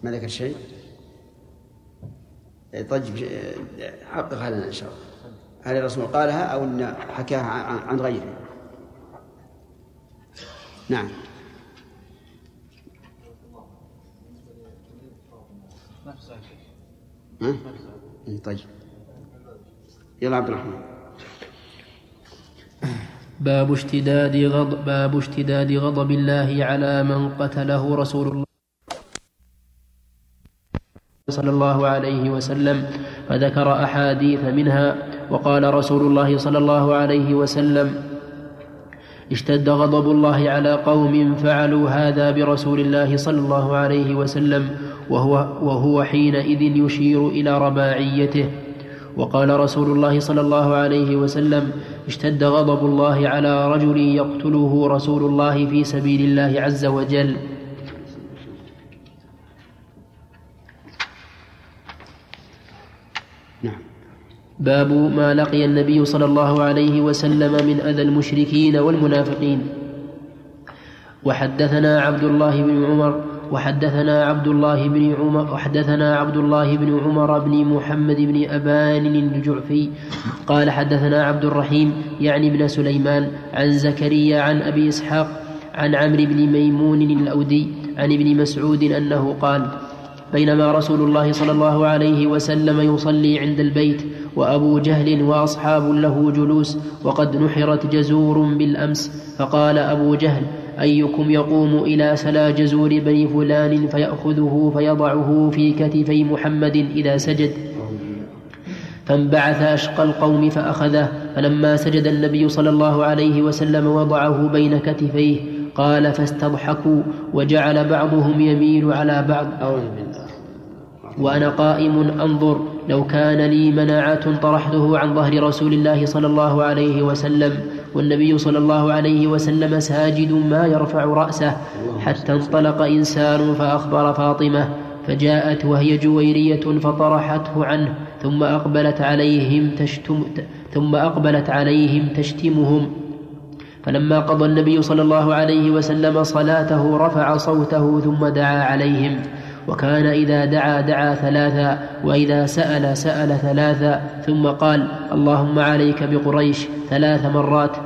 ما ذكر شيء؟ طيب حقق لنا إن شاء الله. هل الرسول قالها أو أن حكاها عن غيره. نعم. ها؟ طيب. يلا عبد الرحمن. باب اشتداد غضب باب اشتداد غضب الله على من قتله رسول الله صلى الله عليه وسلم فذكر أحاديث منها. وقال رسول الله صلى الله عليه وسلم اشتد غضب الله على قوم فعلوا هذا برسول الله صلى الله عليه وسلم وهو, وهو حينئذ يشير إلى رباعيته. وقال رسول الله صلى الله عليه وسلم اشتد غضب الله على رجل يقتله رسول الله في سبيل الله عز وجل. باب ما لقي النبي صلى الله عليه وسلم من أذى المشركين والمنافقين. وحدثنا عبد الله بن عمر وحدثنا عبد الله بن عمر وحدثنا عبد الله بن عمر بن محمد بن أبان الجعفي. قال حدثنا عبد الرحيم يعني ابن سليمان عن زكريا عن أبي إسحاق عن عمرو بن ميمون الأودي عن ابن مسعود أنه قال بينما رسول الله صلى الله عليه وسلم يصلي عند البيت وأبو جهل وأصحاب له جلوس وقد نحرت جزور بالأمس فقال أبو جهل أيكم يقوم إلى سلا جزور بني فلان فيأخذه فيضعه في كتفي محمد إذا سجد؟ فانبعث أشقى القوم فأخذه فلما سجد النبي صلى الله عليه وسلم وضعه بين كتفيه قال فاستضحكوا وجعل بعضهم يميل على بعض. وأنا قائم أنظر. لو كان لي مناعة طرحته عن ظهر رسول الله صلى الله عليه وسلم والنبي صلى الله عليه وسلم ساجد ما يرفع رأسه حتى انطلق إنسان فأخبر فاطمة فجاءت وهي جويرية فطرحته عنه ثم أقبلت عليهم تشتم ثم أقبلت عليهم تشتمهم. فلما قضى النبي صلى الله عليه وسلم صلاته رفع صوته ثم دعا عليهم. وكان إذا دعا دعا ثلاثا وإذا سأل سأل ثلاثا ثم قال اللهم عليك بقريش ثلاث مرات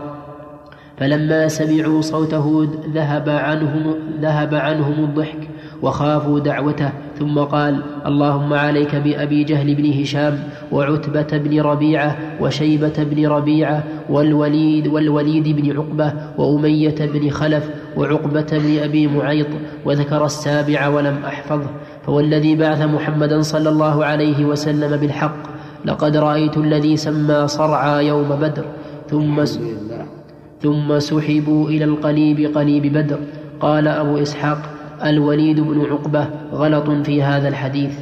فلما سمعوا صوته ذهب عنهم ذهب عنهم الضحك وخافوا دعوته ثم قال اللهم عليك بأبي جهل بن هشام وعتبة بن ربيعة وشيبة بن ربيعة والوليد والوليد بن عقبة وأمية بن خلف وعقبة بن أبي معيط وذكر السابع ولم أحفظه. فوالذي بعث محمدا صلى الله عليه وسلم بالحق لقد رأيت الذي سمى صرعى يوم بدر ثم ثم سحبوا إلى القليب قليب بدر. قال أبو إسحاق الوليد بن عقبة غلط في هذا الحديث.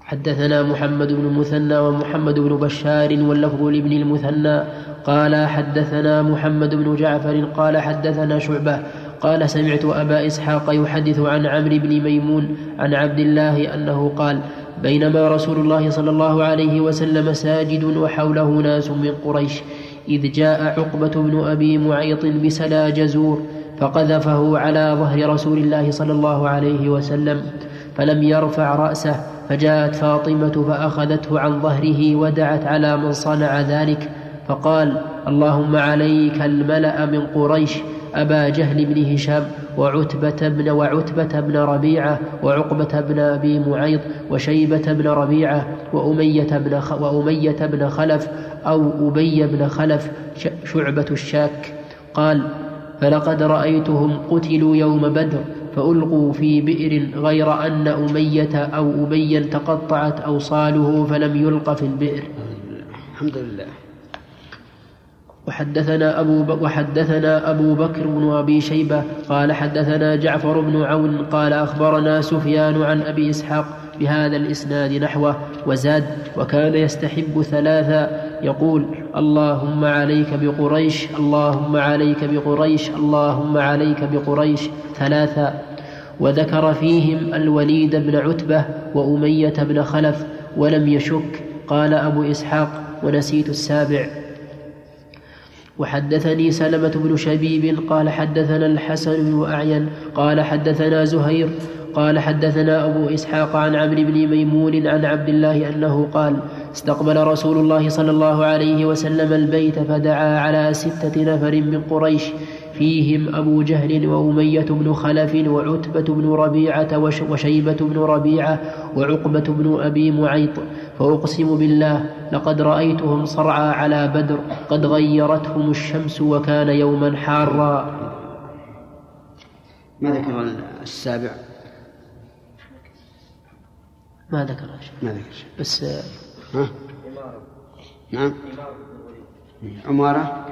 حدثنا محمد بن المثنى ومحمد بن بشار واللفظ لابن المثنى. قال حدثنا محمد بن جعفر قال حدثنا شعبة قال سمعت أبا إسحاق يحدث عن عمرو بن ميمون عن عبد الله أنه قال بينما رسول الله صلى الله عليه وسلم ساجد وحوله ناس من قريش إذ جاء عقبة بن أبي معيط بسلا جزور فقذفه على ظهر رسول الله صلى الله عليه وسلم فلم يرفع رأسه فجاءت فاطمة فأخذته عن ظهره ودعت على من صنع ذلك فقال اللهم عليك الملأ من قريش أبا جهل بن هشام وعتبة بن وعتبة بن ربيعة وعقبة بن أبي معيط وشيبة بن ربيعة وأمية بن. وأمية بن خلف أو أبي بن خلف شعبة الشاك قال فلقد رأيتهم قتلوا يوم بدر فألقوا في بئر غير أن أمية أو أبيا تقطعت أوصاله فلم يلق في البئر. الحمد لله. وحدثنا أبو, ب... وحدثنا أبو بكر بن أبي شيبة قال حدثنا جعفر بن عون قال أخبرنا سفيان عن أبي إسحاق بهذا الإسناد نحوه وزاد وكان يستحب ثلاثا يقول اللهم عليك بقريش اللهم عليك بقريش اللهم عليك بقريش. ثلاثا وذكر فيهم الوليد بن عتبة وأمية بن خلف ولم يشك. قال أبو إسحاق ونسيت السابع. وحدثني سلمة بن شبيب قال حدثنا الحسن بن أعين قال حدثنا زهير قال حدثنا أبو إسحاق عن عمرو بن ميمون عن عبد الله أنه قال استقبل رسول الله صلى الله عليه وسلم البيت فدعا على ستة نفر من قريش فيهم أبو جهل وأمية بن خلف وعتبة بن ربيعة وش وشيبة بن ربيعة وعقبة بن أبي معيط. فأقسم بالله لقد رأيتهم صرعى على بدر قد غيرتهم الشمس وكان يوما حارا. ما ذكر السابع؟ ما ذكر ما ذكر بس ها؟ نعم. عمارة.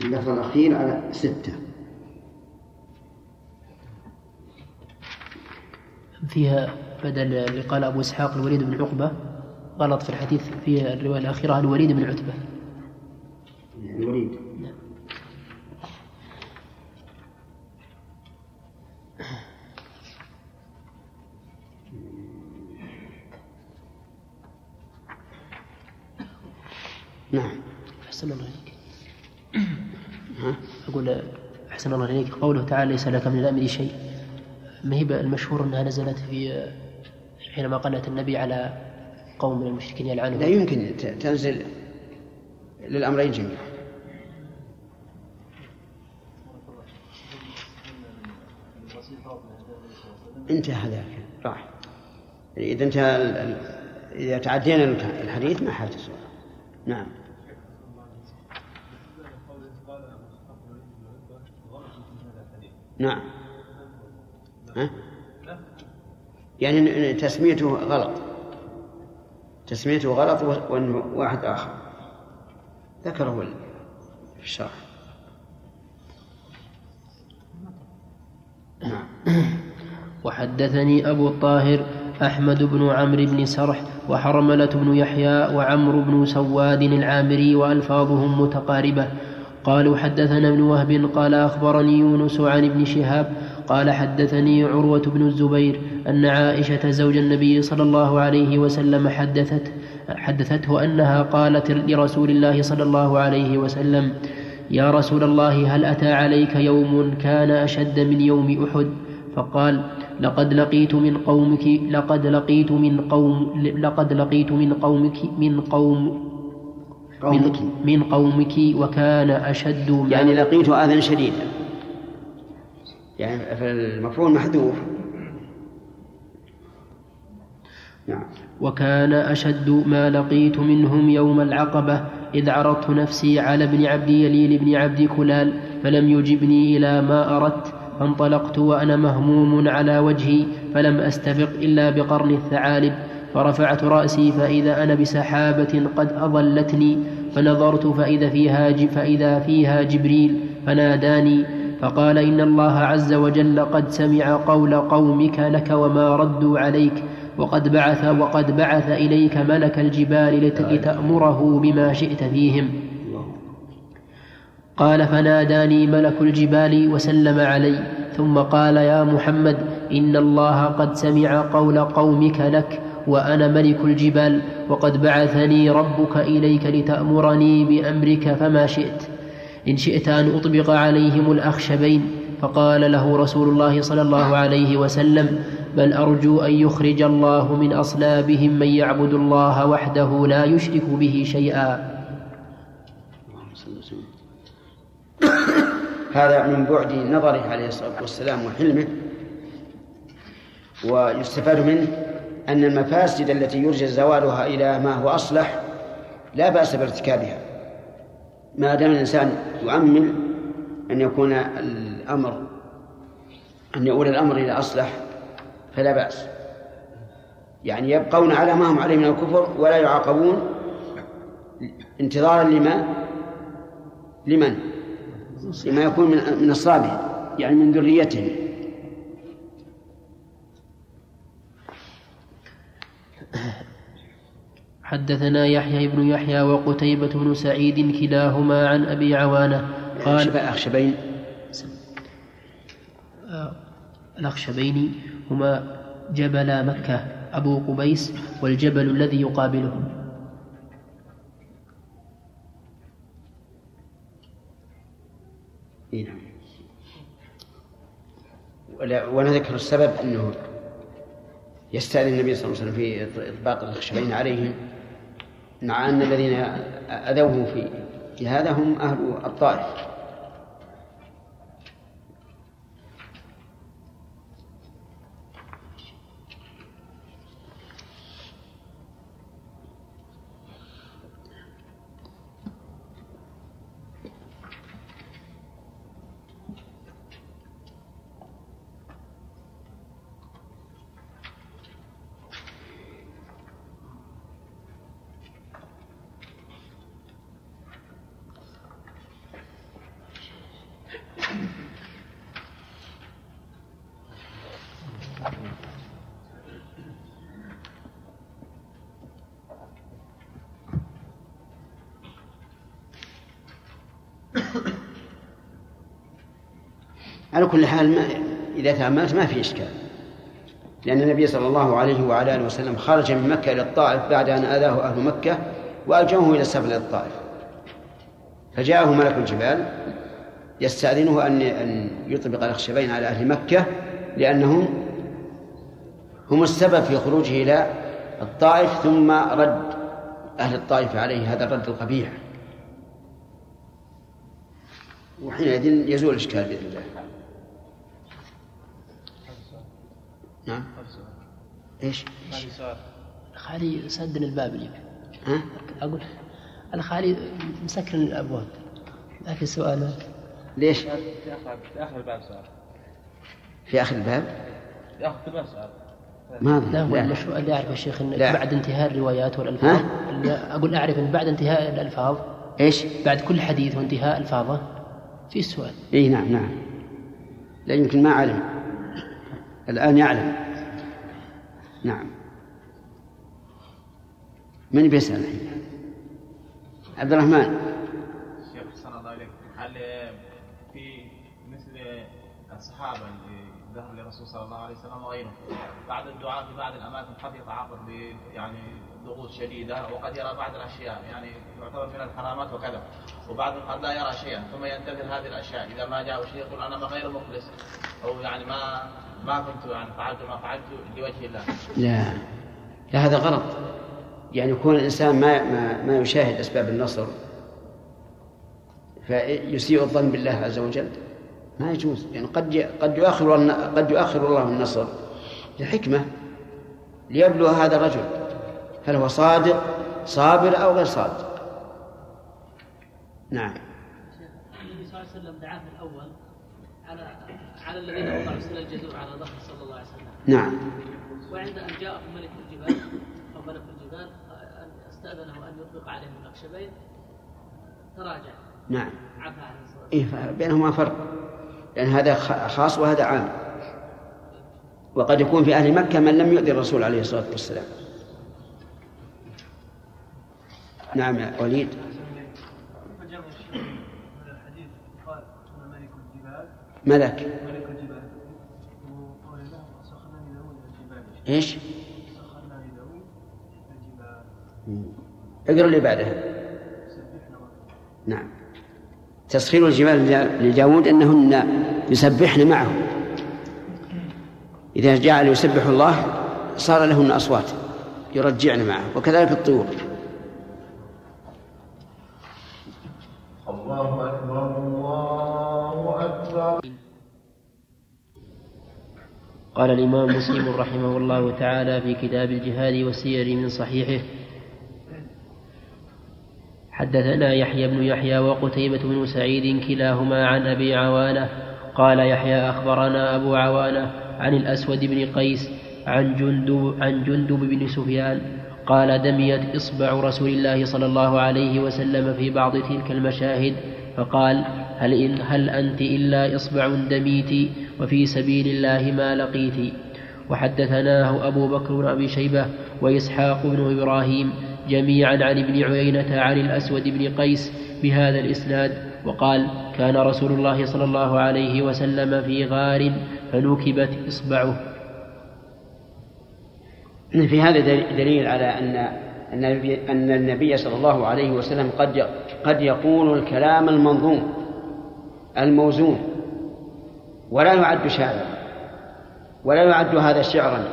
اللفظ الأخير على ستة. فيها بدل اللي قال أبو إسحاق الوليد بن عقبة غلط في الحديث في الرواية الأخيرة الوليد بن عتبة. الوليد. نعم. أحسن الله إليك. أقول أحسن الله إليك. قوله تعالى ليس لك من الأمر شيء. ما هي المشهور أنها نزلت في حينما قنت النبي على قوم من المشركين لا يلعنهم يمكن ت- تنزل للأمرين جميعا. انتهى ذاك راح. إذا انتهى إذا تعدينا الحديث ما حاجة نعم. نعم. ها؟ يعني تسميته غلط. تسميته غلط و- وأنه واحد آخر. ذكره في الشرح. نعم. وحدثني أبو الطاهر أحمد بن عمرو بن سرح وحرملة بن يحيى وعمرو بن سواد العامري وألفاظهم متقاربة. قالوا حدثنا ابن وهب قال أخبرني يونس عن ابن شهاب قال حدثني عروة بن الزبير أن عائشة زوج النبي صلى الله عليه وسلم حدثت حدثته أنها قالت لرسول الله صلى الله عليه وسلم يا رسول الله هل أتى عليك يوم كان أشد من يوم أحد؟ فقال لقد لقيت من قومك لقد لقيت من قوم لقد لقيت من قومك من قوم قومك. من, من قومك وكان أشد ما يعني لقيت آذى شديدا. يعني فالمفعول محذوف. نعم. وكان أشد ما لقيت منهم يوم العقبة إذ عرضت نفسي على ابن عبد يليل بن عبد كلال فلم يجبني إلى ما أردت فانطلقت وأنا مهموم على وجهي فلم أستبق إلا بقرن الثعالب. فرفعت رأسي فإذا أنا بسحابة قد أظلتني فنظرت فإذا فيها فإذا فيها جبريل فناداني فقال إن الله عز وجل قد سمع قول قومك لك وما ردوا عليك وقد بعث وقد بعث إليك ملك الجبال لت- لتأمره بما شئت فيهم. قال فناداني ملك الجبال وسلم علي ثم قال يا محمد إن الله قد سمع قول قومك لك وأنا ملك الجبال وقد بعثني ربك إليك لتأمرني بأمرك فما شئت. إن شئت أن أطبق عليهم الأخشبين. فقال له رسول الله صلى الله عليه وسلم بل أرجو أن يخرج الله من أصلابهم من يعبد الله وحده لا يشرك به شيئا. هذا من بعد نظره عليه الصلاة والسلام وحلمه ويستفاد منه أن المفاسد التي يرجى زوالها إلى ما هو أصلح لا بأس بارتكابها. ما دام الإنسان يؤمل أن يكون الأمر أن يؤول الأمر إلى أصلح فلا بأس. يعني يبقون على ما هم عليه من الكفر ولا يعاقبون انتظارا لما؟ لمن؟ لما يكون من من أصلابهم يعني من ذريتهم حدثنا يحيى بن يحيى وقتيبة بن سعيد كلاهما عن أبي عوانة قال أخشبين. الأخشبين هما جبل مكة أبو قبيس والجبل الذي يقابله إي نعم. ونذكر السبب أنه يستأذن النبي صلى الله عليه وسلم في إطباق الخشبين عليهم مع أن الذين أذوه في هذا هم أهل الطائف. حال ما إذا تأملت ما في إشكال. لأن النبي صلى الله عليه وعلى آله وسلم خرج من مكة إلى الطائف بعد أن آذاه أهل مكة وألجوه إلى السفر إلى الطائف. فجاءه ملك الجبال يستأذنه أن أن يطبق الأخشبين على أهل مكة لأنهم هم السبب في خروجه إلى الطائف ثم رد أهل الطائف عليه هذا الرد القبيح. وحينئذ يزول الإشكال بإذن الله نعم إيش؟ الخالي سدن الباب لي ها؟ أقول الخالي مسكر الأبواب. ما في سؤال ليش؟ في اخر في آخر الباب سؤال. في آخر الباب؟ في اخر الباب سؤال. ما لا هو لا. المشروع اللي أعرف يا شيخ إن لا. بعد انتهاء الروايات والألفاظ. أقول أعرف إن بعد انتهاء الألفاظ. إيش؟ بعد كل حديث وانتهاء الفاظه. في سؤال. إي نعم نعم. لا يمكن ما علم الآن يعلم. نعم. من بيسأل؟ الحين؟ عبد الرحمن. شيخ صلى الله عليك هل في مثل الصحابة اللي ذهبوا للرسول صلى الله عليه وسلم وغيره بعد الدعاء في بعض الأماكن قد يتعرض يعني ضغوط شديدة وقد يرى بعض الأشياء يعني يعتبر من الحرامات وكذا وبعضهم قد لا يرى شيئا ثم ينتظر هذه الأشياء. إذا ما جاء شيء يقول أنا غير مخلص أو يعني ما ما كنت يعني فعلت ما فعلت لوجه الله. لا. لا هذا غلط. يعني يكون الإنسان ما ما, ما يشاهد أسباب النصر فيسيء الظن بالله عز وجل. ما يجوز. يعني قد قد يؤخر قد يؤخر الله النصر لحكمة ليبلو هذا الرجل هل هو صادق صابر أو غير صادق. نعم. النبي صلى الله عليه وسلم دعاه على على الذين وضعوا سل الجزور على ظهر صلى الله عليه وسلم. نعم. وعند أن جاءه ملك الجبال أو ملك الجبال أن استأذنه أن يطلق عليهم الاخشبين تراجع. نعم. عفى عليه الصلاة إيه بينهما فرق. لأن هذا خ- خاص وهذا عام. وقد يكون في أهل مكة من لم يؤذي الرسول عليه الصلاة والسلام. نعم يا وليد. فجمع الشيخ من الحديث قال أنا ملك إيش؟ اقرأ اللي بعدها. نعم. تسخير الجبال لداود أنهن يسبحن معه. إذا جعل يسبح الله صار لهن أصوات يرجعن معه وكذلك الطيور. الله أكبر الله أكبر قال الإمام مسلم رحمه الله تعالى في كتاب الجهاد والسير من صحيحه. حدثنا يحيى بن يحيى وقتيبة بن سعيد كلاهما عن أبي عوانة قال يحيى أخبرنا أبو عوانة عن الأسود بن قيس عن جندب عن جندب بن سفيان قال دميت إصبع رسول الله صلى الله عليه وسلم في بعض تلك المشاهد فقال هل, إن هل أنت إلا إصبع دميت وفي سبيل الله ما لقيت. وحدثناه أبو بكر بن أبي شيبة وإسحاق بن إبراهيم جميعا عن ابن عيينة عن الأسود بن قيس بهذا الإسناد وقال كان رسول الله صلى الله عليه وسلم في غار فنكبت إصبعه. في هذا دل- دليل على أن أن النبي- صلى الله عليه وسلم قد قد يقول الكلام المنظوم الموزون. ولا يعد شاعرا ولا يعد هذا شعرا.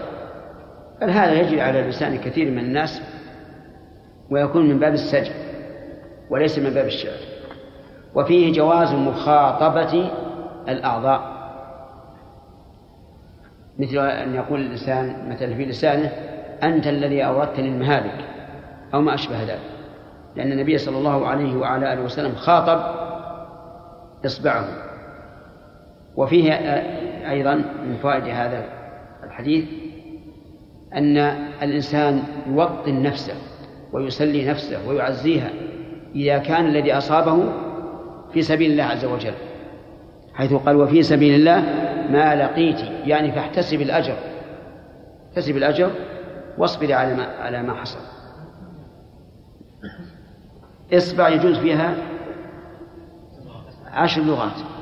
بل هذا يجري على لسان كثير من الناس ويكون من باب السجع وليس من باب الشعر. وفيه جواز مخاطبة الأعضاء. مثل أن يقول الإنسان مثلا في لسانه أنت الذي أوردتني المهالك أو ما أشبه ذلك. لأن النبي صلى الله عليه وعلى آله وسلم خاطب إصبعه. وفيه أيضا من فوائد هذا الحديث أن الإنسان يوطن نفسه ويسلي نفسه ويعزيها إذا كان الذي أصابه في سبيل الله عز وجل حيث قال وفي سبيل الله ما لقيت يعني فاحتسب الأجر احتسب الأجر واصبر على ما على ما حصل. إصبع يجوز فيها عشر لغات.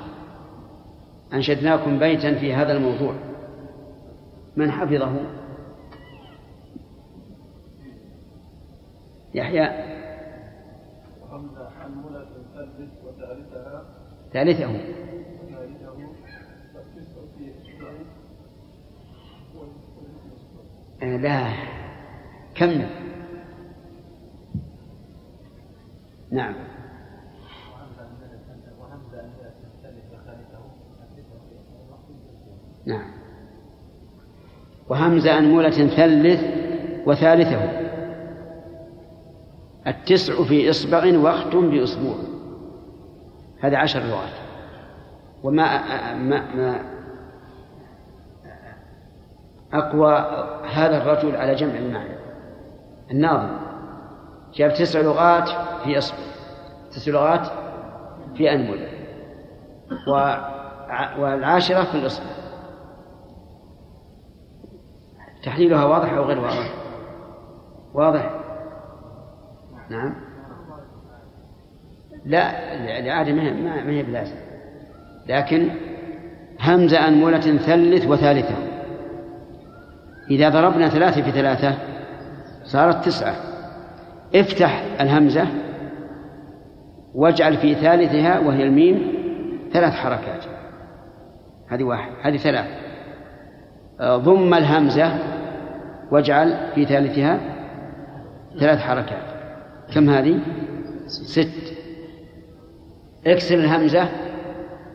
أنشدناكم بيتا في هذا الموضوع. من حفظه؟ يحيى. ثالثه. آه، لا. كمل. نعم. نعم. وهمز أنمولة ثلث وثالثه. التسع في إصبع واختم بأسبوع. هذا عشر لغات. وما ما ما أقوى هذا الرجل على جمع المعنى. الناظم. جاب تسع لغات في إصبع. تسع لغات في أنملة والعاشرة في الإصبع. تحليلها واضح أو غير واضح؟ واضح؟ نعم. لا الإعادة ما هي بلازم. لكن همزة أنملة ثلث وثالثة. إذا ضربنا ثلاثة في ثلاثة صارت تسعة. افتح الهمزة واجعل في ثالثها وهي الميم ثلاث حركات. هذه واحد هذه ثلاث. ضم الهمزة واجعل في ثالثها ثلاث حركات. كم هذه؟ ست. اكسر الهمزة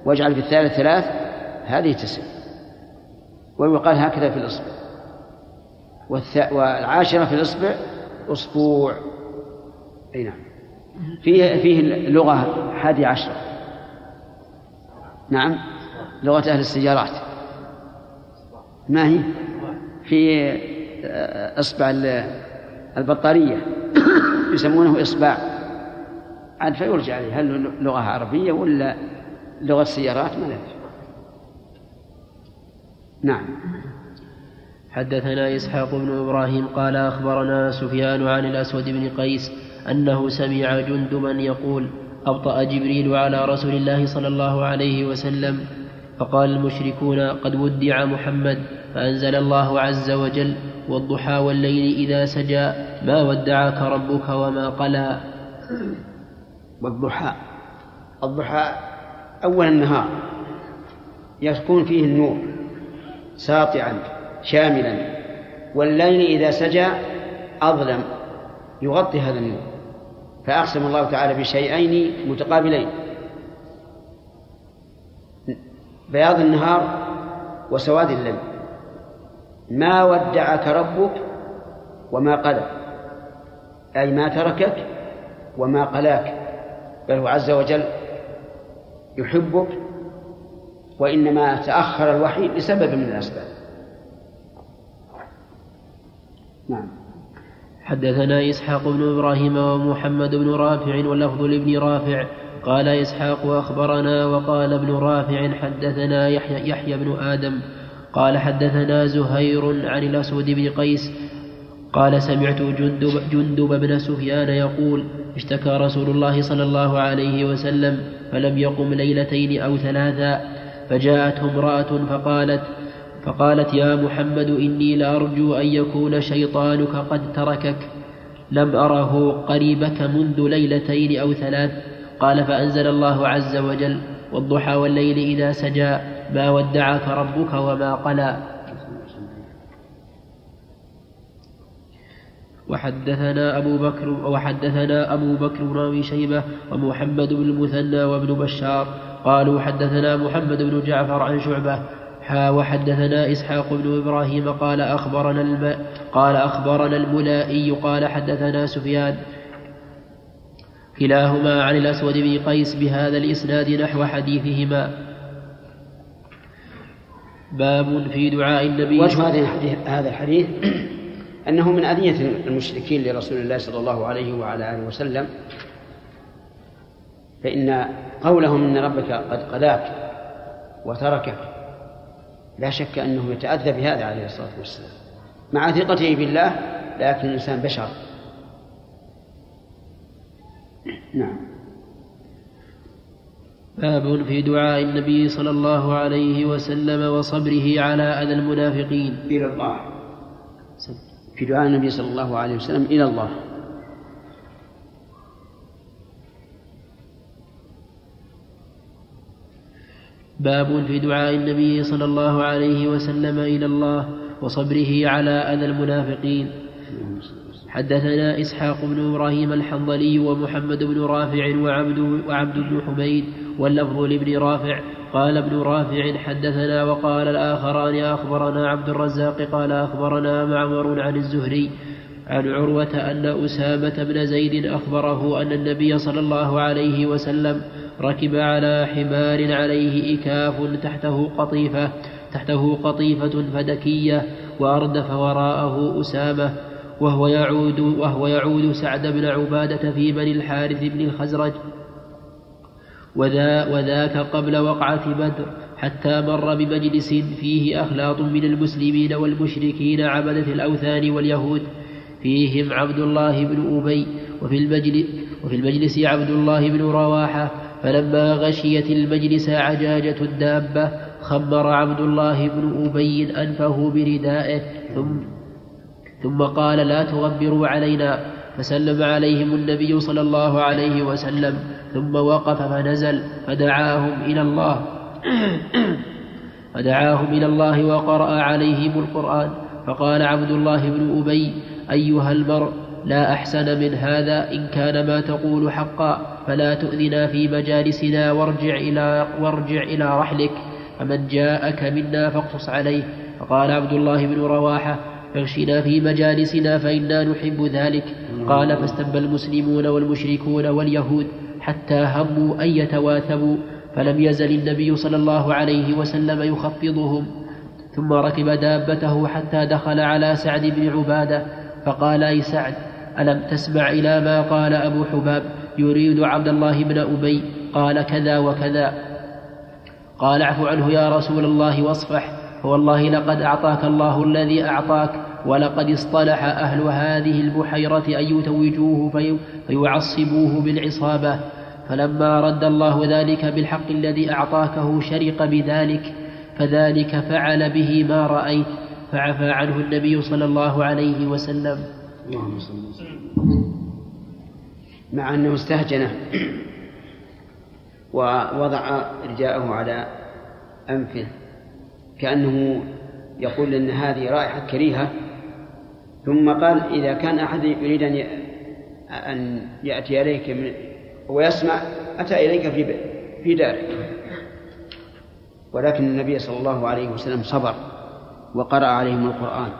واجعل في الثالث ثلاث هذه تسع. ويقال هكذا في الإصبع. والعاشرة في الإصبع أسبوع. أي نعم. فيه فيه لغة حادي عشرة نعم. لغة أهل السيارات. ما هي؟ في إصبع البطارية. يسمونه إصبع. عاد فيرجع عليه. هل لغة عربية ولا لغة سيارات؟ ما نعم. حدثنا إسحاق بن إبراهيم قال أخبرنا سفيان عن الأسود بن قيس أنه سمع جندبا يقول أبطأ جبريل على رسول الله صلى الله عليه وسلم. فقال المشركون قد ودع محمد فأنزل الله عز وجل والضحى والليل إذا سجى ما ودعك ربك وما قلى. والضحى. الضحى أول النهار. يكون فيه النور ساطعا شاملا. والليل إذا سجى أظلم. يغطي هذا النور. فأقسم الله تعالى بشيئين متقابلين. بياض النهار وسواد الليل. ما ودعك ربك وما قلى أي ما تركك وما قلاك. بل هو عز وجل يحبك وإنما تأخر الوحي لسبب من الأسباب. نعم. حدثنا إسحاق بن إبراهيم ومحمد بن رافع واللفظ لابن رافع قال إسحاق أخبرنا وقال ابن رافع حدثنا يحيى, يحيى بن آدم قال حدثنا زهير عن الأسود بن قيس قال سمعت جندب, جندب بن سفيان يقول اشتكى رسول الله صلى الله عليه وسلم فلم يقم ليلتين أو ثلاثا فجاءته امرأة فقالت فقالت يا محمد إني لأرجو أن يكون شيطانك قد تركك لم أره قريبك منذ ليلتين أو ثلاث قال فأنزل الله عز وجل والضحى والليل إذا سجى ما ودعك ربك وما قلى. وحدثنا أبو بكر وحدثنا أبو بكر أبي شيبة ومحمد بن المثنى وابن بشار قالوا حدثنا محمد بن جعفر عن شعبة. حا وحدثنا إسحاق بن إبراهيم قال أخبرنا الم... قال أخبرنا الملائي قال حدثنا سفيان. كلاهما عن الأسود بن قيس بهذا الإسناد نحو حديثهما. باب في دعاء النبي. وجه هذا الحديث أنه من أذية المشركين لرسول الله صلى الله عليه وعلى آله وسلم. فإن قولهم إن ربك قد قلاك وتركك لا شك أنه يتأذى بهذا عليه الصلاة والسلام. مع ثقته بالله لكن الإنسان بشر. نعم. باب في دعاء النبي صلى الله عليه وسلم وصبره على أذى المنافقين. إلى الله. في دعاء النبي صلى الله عليه وسلم إلى الله. باب في دعاء النبي صلى الله عليه وسلم إلى الله وصبره على أذى المنافقين. حدثنا إسحاق بن إبراهيم الحنظلي ومحمد بن رافع وعبد, وعبد بن حميد واللفظ لابن رافع. قال ابن رافع حدثنا وقال الآخران أخبرنا عبد الرزاق قال أخبرنا معمر عن الزهري عن عروة أن أسامة بن زيد أخبره أن النبي صلى الله عليه وسلم ركب على حمار عليه إكاف تحته قطيفة تحته قطيفة فدكية وأردف وراءه أسامة وهو يعود وهو يعود سعد بن عبادة في بني الحارث بن الخزرج. وذا وذاك قبل وقعة بدر حتى مر بمجلس فيه أخلاط من المسلمين والمشركين عبدة الأوثان واليهود. فيهم عبد الله بن أبي وفي المجلس, وفي المجلس عبد الله بن رواحة. فلما غشيت المجلس عجاجة الدابة خمر عبد الله بن أبي أنفه بردائه. ثم ثم قال لا تغبروا علينا فسلم عليهم النبي صلى الله عليه وسلم ثم وقف فنزل فدعاهم إلى الله فدعاهم إلى الله وقرأ عليهم القرآن فقال عبد الله بن أبي أيها المرء لا أحسن من هذا إن كان ما تقول حقا فلا تؤذنا في مجالسنا وارجع إلى, وارجع إلى رحلك فمن جاءك منا فاقصص عليه فقال عبد الله بن رواحة اغشنا في مجالسنا فإنا نحب ذلك. قال فاستب المسلمون والمشركون واليهود حتى هموا أن يتواثبوا فلم يزل النبي صلى الله عليه وسلم يخفضهم. ثم ركب دابته حتى دخل على سعد بن عبادة فقال أي سعد ألم تسمع إلى ما قال أبو حباب يريد عبد الله بن أبي؟ قال كذا وكذا. قال اعف عنه يا رسول الله واصفح. فوالله لقد أعطاك الله الذي أعطاك ولقد اصطلح أهل هذه البحيرة أن يتوجوه في فيعصبوه بالعصابة. فلما رد الله ذلك بالحق الذي أعطاكه شرق بذلك فذلك فعل به ما رأيت فعفى عنه النبي صلى الله عليه وسلم. اللهم صل وسلم. مع أنه استهجنه ووضع رجاءه على أنفه كأنه يقول أن هذه رائحة كريهة. ثم قال إذا كان أحد يريد أن أن يأتي إليك من ويسمع أتى إليك في في دارك ولكن النبي صلى الله عليه وسلم صبر وقرأ عليهم القرآن.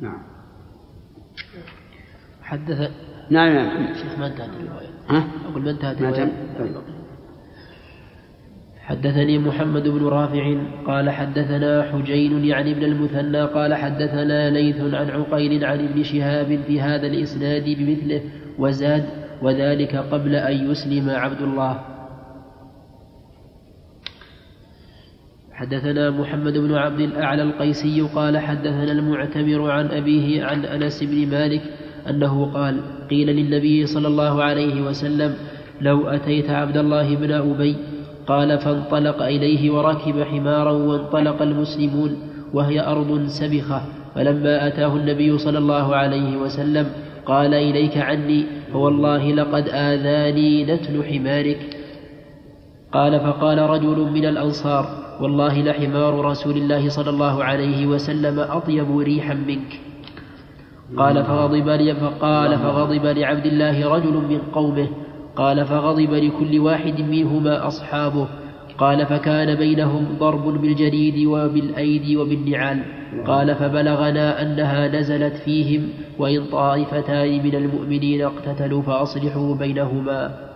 نعم. حدث نعم. نعم شيخ ما انتهت الرواية. ها؟ أقول ما انتهت الرواية. تم؟ حدثني محمد بن رافع قال حدثنا حجين يعني ابن المثنى قال حدثنا ليث عن عقيل عن ابن شهاب في هذا الإسناد بمثله وزاد وذلك قبل أن يسلم عبد الله. حدثنا محمد بن عبد الأعلى القيسي قال حدثنا المعتمر عن أبيه عن أنس بن مالك أنه قال قيل للنبي صلى الله عليه وسلم لو أتيت عبد الله بن أبي قال فانطلق إليه وركب حمارا وانطلق المسلمون وهي أرض سبخة فلما أتاه النبي صلى الله عليه وسلم قال إليك عني فوالله لقد آذاني نتن حمارك. قال فقال رجل من الأنصار والله لحمار رسول الله صلى الله عليه وسلم أطيب ريحا منك. قال فغضب لي فقال فغضب لعبد الله رجل من قومه قال فغضب لكل واحد منهما أصحابه. قال فكان بينهم ضرب بالجريد وبالأيدي وبالنعال. قال فبلغنا أنها نزلت فيهم وإن طائفتان من المؤمنين اقتتلوا فأصلحوا بينهما.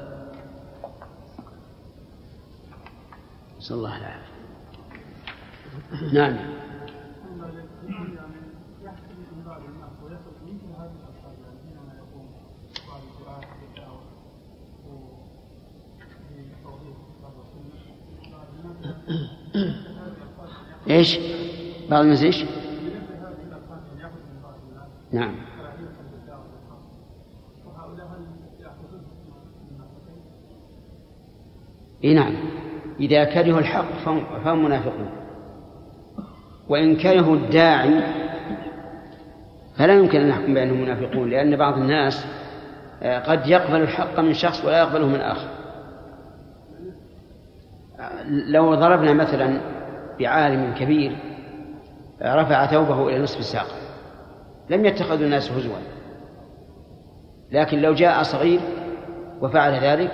نسأل الله العافية. نعم. إيش؟ بعض الناس إيش؟ نعم إي نعم إذا كرهوا الحق فهم, منافقون وإن كرهوا الداعي فلا يمكن أن نحكم بأنهم منافقون لأن بعض الناس آه، قد يقبل الحق من شخص ولا يقبله من آخر لو ضربنا مثلا بعالم كبير رفع ثوبه إلى نصف الساق لم يتخذ الناس هزوا. لكن لو جاء صغير وفعل ذلك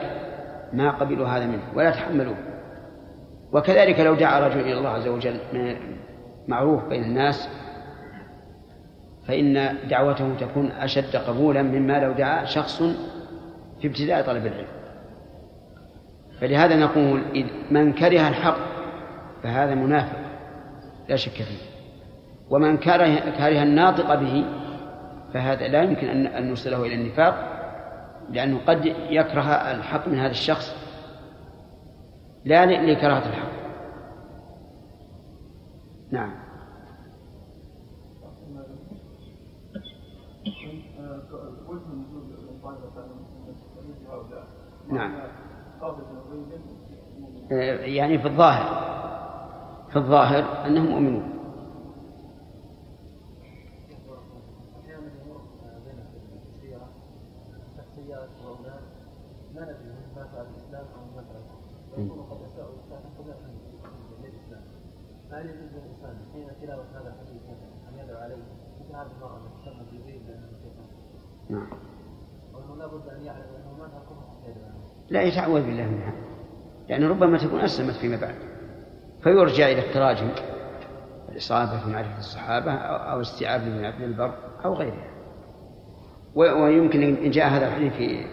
ما قبلوا هذا منه ولا تحملوه. وكذلك لو دعا رجل إلى الله عز وجل معروف بين الناس فإن دعوته تكون أشد قبولا مما لو دعا شخص في ابتداء طلب العلم. فلهذا نقول من كره الحق فهذا منافق لا شك فيه. ومن كره كره الناطق به فهذا لا يمكن أن نرسله إلى النفاق لأنه قد يكره الحق من هذا الشخص. لا لكراهة الحق. نعم. يعني في الظاهر في الظاهر أنهم مؤمنون. فهل يجوز للانسان حين تلاوه هذا الحديث ان يدعو عليه مثل هذه المراه التي تسمى جبريل لأنه نعم. وأنه لابد أن يعلم أنه حتى يدعو لا يتعوذ بالله منها. لأن ربما تكون أسلمت فيما بعد. فيرجع إلى التراجم الإصابة في معرفة الصحابة أو استيعاب ابن عبد البر أو غيرها. ويمكن إن جاء هذا الحديث في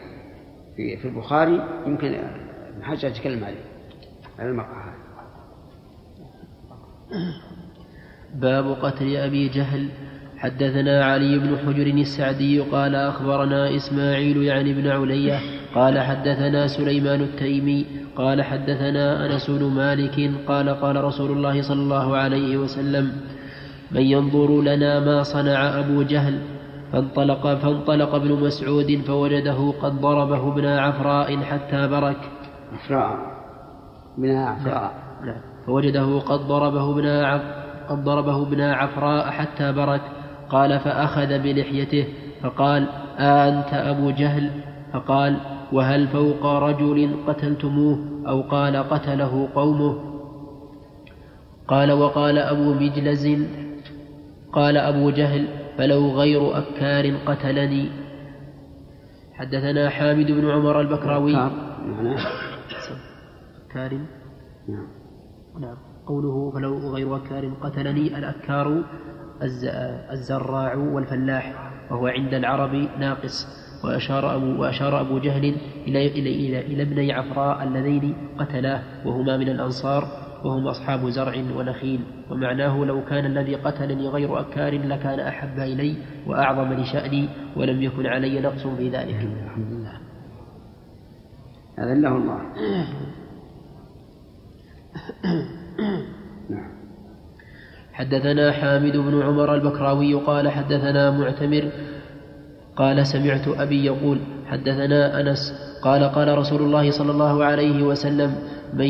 في في البخاري يمكن ابن حجر يتكلم عليه على هذا باب قتل أبي جهل. حدثنا علي بن حجر السعدي قال أخبرنا إسماعيل يعني بن علية قال حدثنا سليمان التيمي قال حدثنا أنس بن مالك قال قال رسول الله صلى الله عليه وسلم من ينظر لنا ما صنع أبو جهل فانطلق فانطلق ابن مسعود فوجده قد ضربه ابن عفراء حتى برك. عفراء. ابن عفراء. نعم فوجده قد ضربه ابن عف قد ضربه ابن عفراء حتى برك. قال فأخذ بلحيته فقال أنت أبو جهل. فقال وهل فوق رجل قتلتموه أو قال قتله قومه؟ قال وقال أبو مجلز قال أبو جهل فلو غير أكار قتلني. حدثنا حامد بن عمر البكراوي. أكار نعم. نعم. قوله فلو غير أكار قتلني الأكار الزراع والفلاح وهو عند العرب ناقص. وأشار أبو, وأشار أبو جهل إلى, إلى, إلى, إلى ابني عفراء اللذين قتلاه وهما من الأنصار وهم أصحاب زرع ونخيل. ومعناه لو كان الذي قتلني غير أكار لكان أحب إلي وأعظم لشأني ولم يكن علي نقص في ذلك. الحمد لله أذله الله. حدثنا حامد بن عمر البكراوي قال حدثنا معتمر قال سمعت أبي يقول حدثنا أنس قال قال رسول الله صلى الله عليه وسلم من,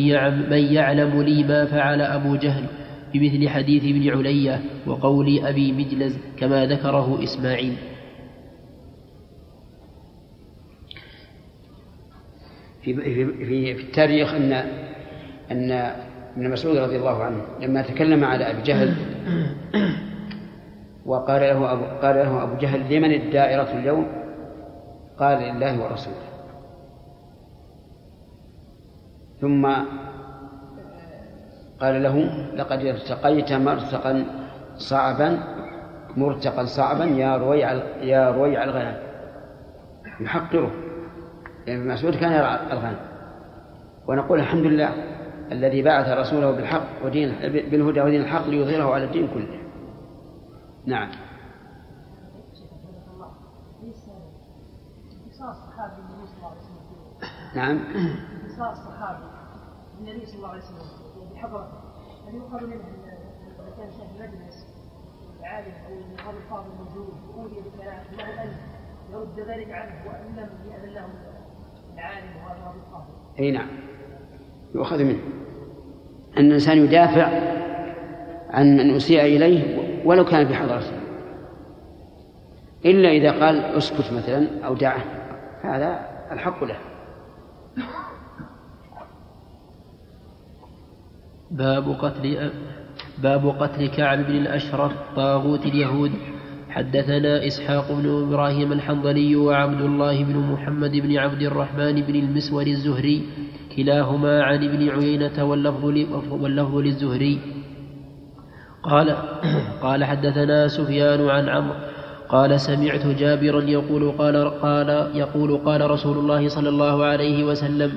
يعلم لي ما فعل أبو جهل بمثل حديث ابن علية وقول أبي مجلز كما ذكره إسماعيل. في في في, في التاريخ ان أن ابن مسعود رضي الله عنه لما تكلم على أبي جهل وقال له أبو قال له أبو جهل لمن الدائرة اليوم؟ قال لله ورسوله. ثم قال له لقد ارتقيت مرتقا صعبا مرتقا صعبا يا رويع يا رويع الغنم. يحقره. يعني مسعود كان يرعى الغنم. ونقول الحمد لله الذي بعث رسوله بالحق ودين بالهدى ودين الحق ليظهره على الدين كله. نعم. نعم. انتصار الصحابي النبي صلى الله عليه وسلم بحضرته هل يؤخذ منه كان شيخ مجلس العالم أو النقاب الفاضل موجود واوذي بكلام له ان يرد ذلك عنه وان لم ياذن له العالم وهذا الفاضل. أي نعم. يؤخذ منه. أن الإنسان يدافع عن من أسيء إليه ولو كان في حضرته إلا إذا قال أسكت مثلا أو دعه. هذا الحق له. باب قتل باب قتل كعب بن الأشرف طاغوت اليهود. حدثنا إسحاق بن إبراهيم الحنظلي وعبد الله بن محمد بن عبد الرحمن بن المسور الزهري كلاهما عن ابن عيينة واللفظ, واللفظ للزهري. قال قال حدثنا سفيان عن عمرو قال سمعت جابرا يقول قال قال يقول قال رسول الله صلى الله عليه وسلم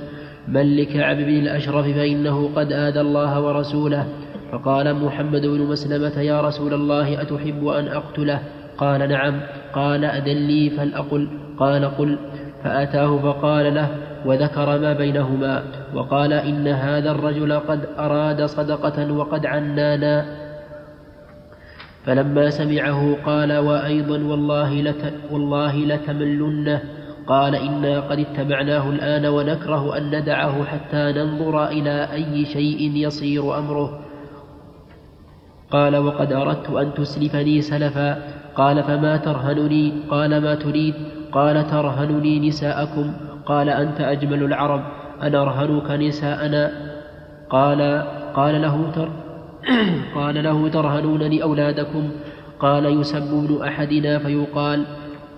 من لكعب بن الأشرف فإنه قد آذى الله ورسوله. فقال محمد بن مسلمة يا رسول الله أتحب أن أقتله؟ قال نعم. قال أذن لي فلأقل قال قل. فأتاه فقال له وذكر ما بينهما. وقال إن هذا الرجل قد أراد صدقة وقد عنانا. فلما سمعه قال وأيضا والله, لت والله لتملنه قال إنا قد اتبعناه الآن ونكره أن ندعه حتى ننظر إلى أي شيء يصير أمره. قال وقد أردت أن تسلفني سلفا. قال فما ترهنني؟ قال ما تريد؟ قال ترهنني نساءكم. قال أنت أجمل العرب. أنا أرهنك نساءنا؟ قال قال له تر قال له ترهنونني أولادكم قال يسب ابن أحدنا فيقال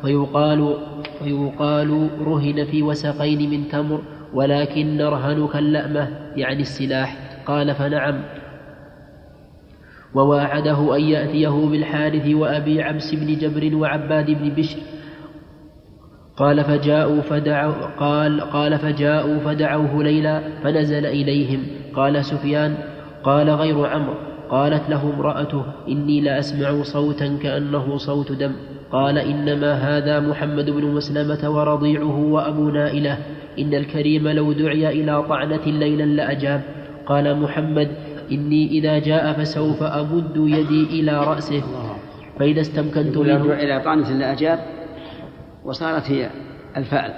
فيقال فيقال رهن في وسقين من تمر ولكن نرهنك اللأمة يعني السلاح. قال فنعم. وواعده أن يأتيه بالحارث وأبي عبس بن جبر وعباد بن بشر. قال فجاءوا فدعوا قال قال فجاءوا فدعوه ليلا فنزل إليهم. قال سفيان قال غير عمرو قالت له امرأته إني لأسمع صوتا كأنه صوت دم. قال إنما هذا محمد بن مسلمة ورضيعه وأبو نائلة. إن الكريم لو دعي إلى طعنة ليلا لأجاب. قال محمد إني إذا جاء فسوف أمد يدي إلى رأسه. فإذا استمكنت منه. إلى طعنة لأجاب وصارت هي الفعل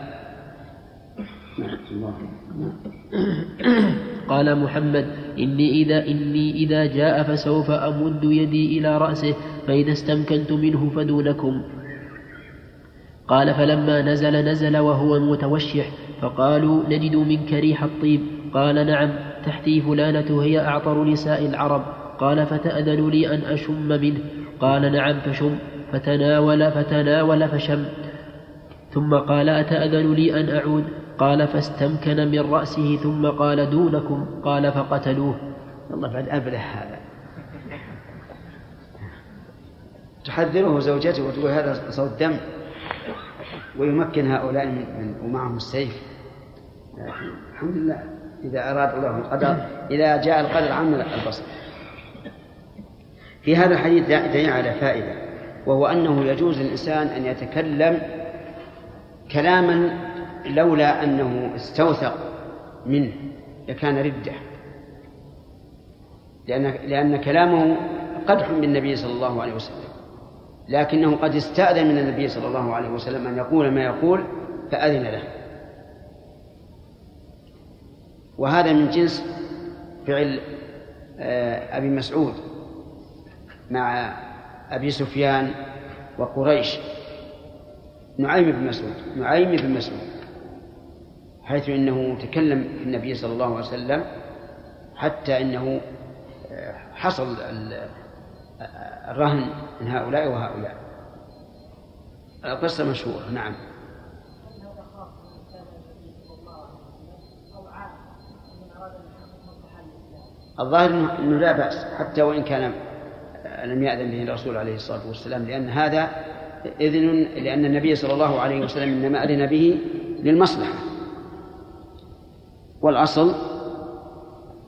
قال محمد إني إذا إني إذا جاء فسوف أمد يدي إلى رأسه فإذا استمكنت منه فدونكم. قال فلما نزل نزل وهو متوشح فقالوا نجد منك ريح الطيب. قال نعم تحتي فلانة هي أعطر نساء العرب. قال فتأذن لي أن أشم منه. قال نعم فشم. فتناول فتناول فشم. ثم قال أتأذن لي أن أعود؟ قال فاستمكن من رأسه ثم قال دونكم قال فقتلوه. والله بعد أبله هذا. تحذره زوجته وتقول هذا صوت دم ويمكن هؤلاء من ومعهم السيف. الحمد لله. إذا أراد الله القدر إذا جاء القدر عم البصر. في هذا الحديث دليل على فائدة وهو أنه يجوز للإنسان أن يتكلم كلاما لولا أنه استوثق منه لكان ردة. لأن لأن كلامه قدح بالنبي صلى الله عليه وسلم. لكنه قد استأذن من النبي صلى الله عليه وسلم أن يقول ما يقول فأذن له. وهذا من جنس فعل آه، أبي مسعود مع أبي سفيان وقريش. نعيم بن مسعود نعيم بن مسعود. حيث إنه تكلم النبي صلى الله عليه وسلم حتى إنه آه، حصل ال- الرهن من هؤلاء وهؤلاء. قصة مشهورة نعم. الظاهر انه لا بأس حتى وإن كان لم يأذن به الرسول عليه الصلاة والسلام لأن هذا إذن لأن النبي صلى الله عليه وسلم إنما أذن به للمصلحة. والأصل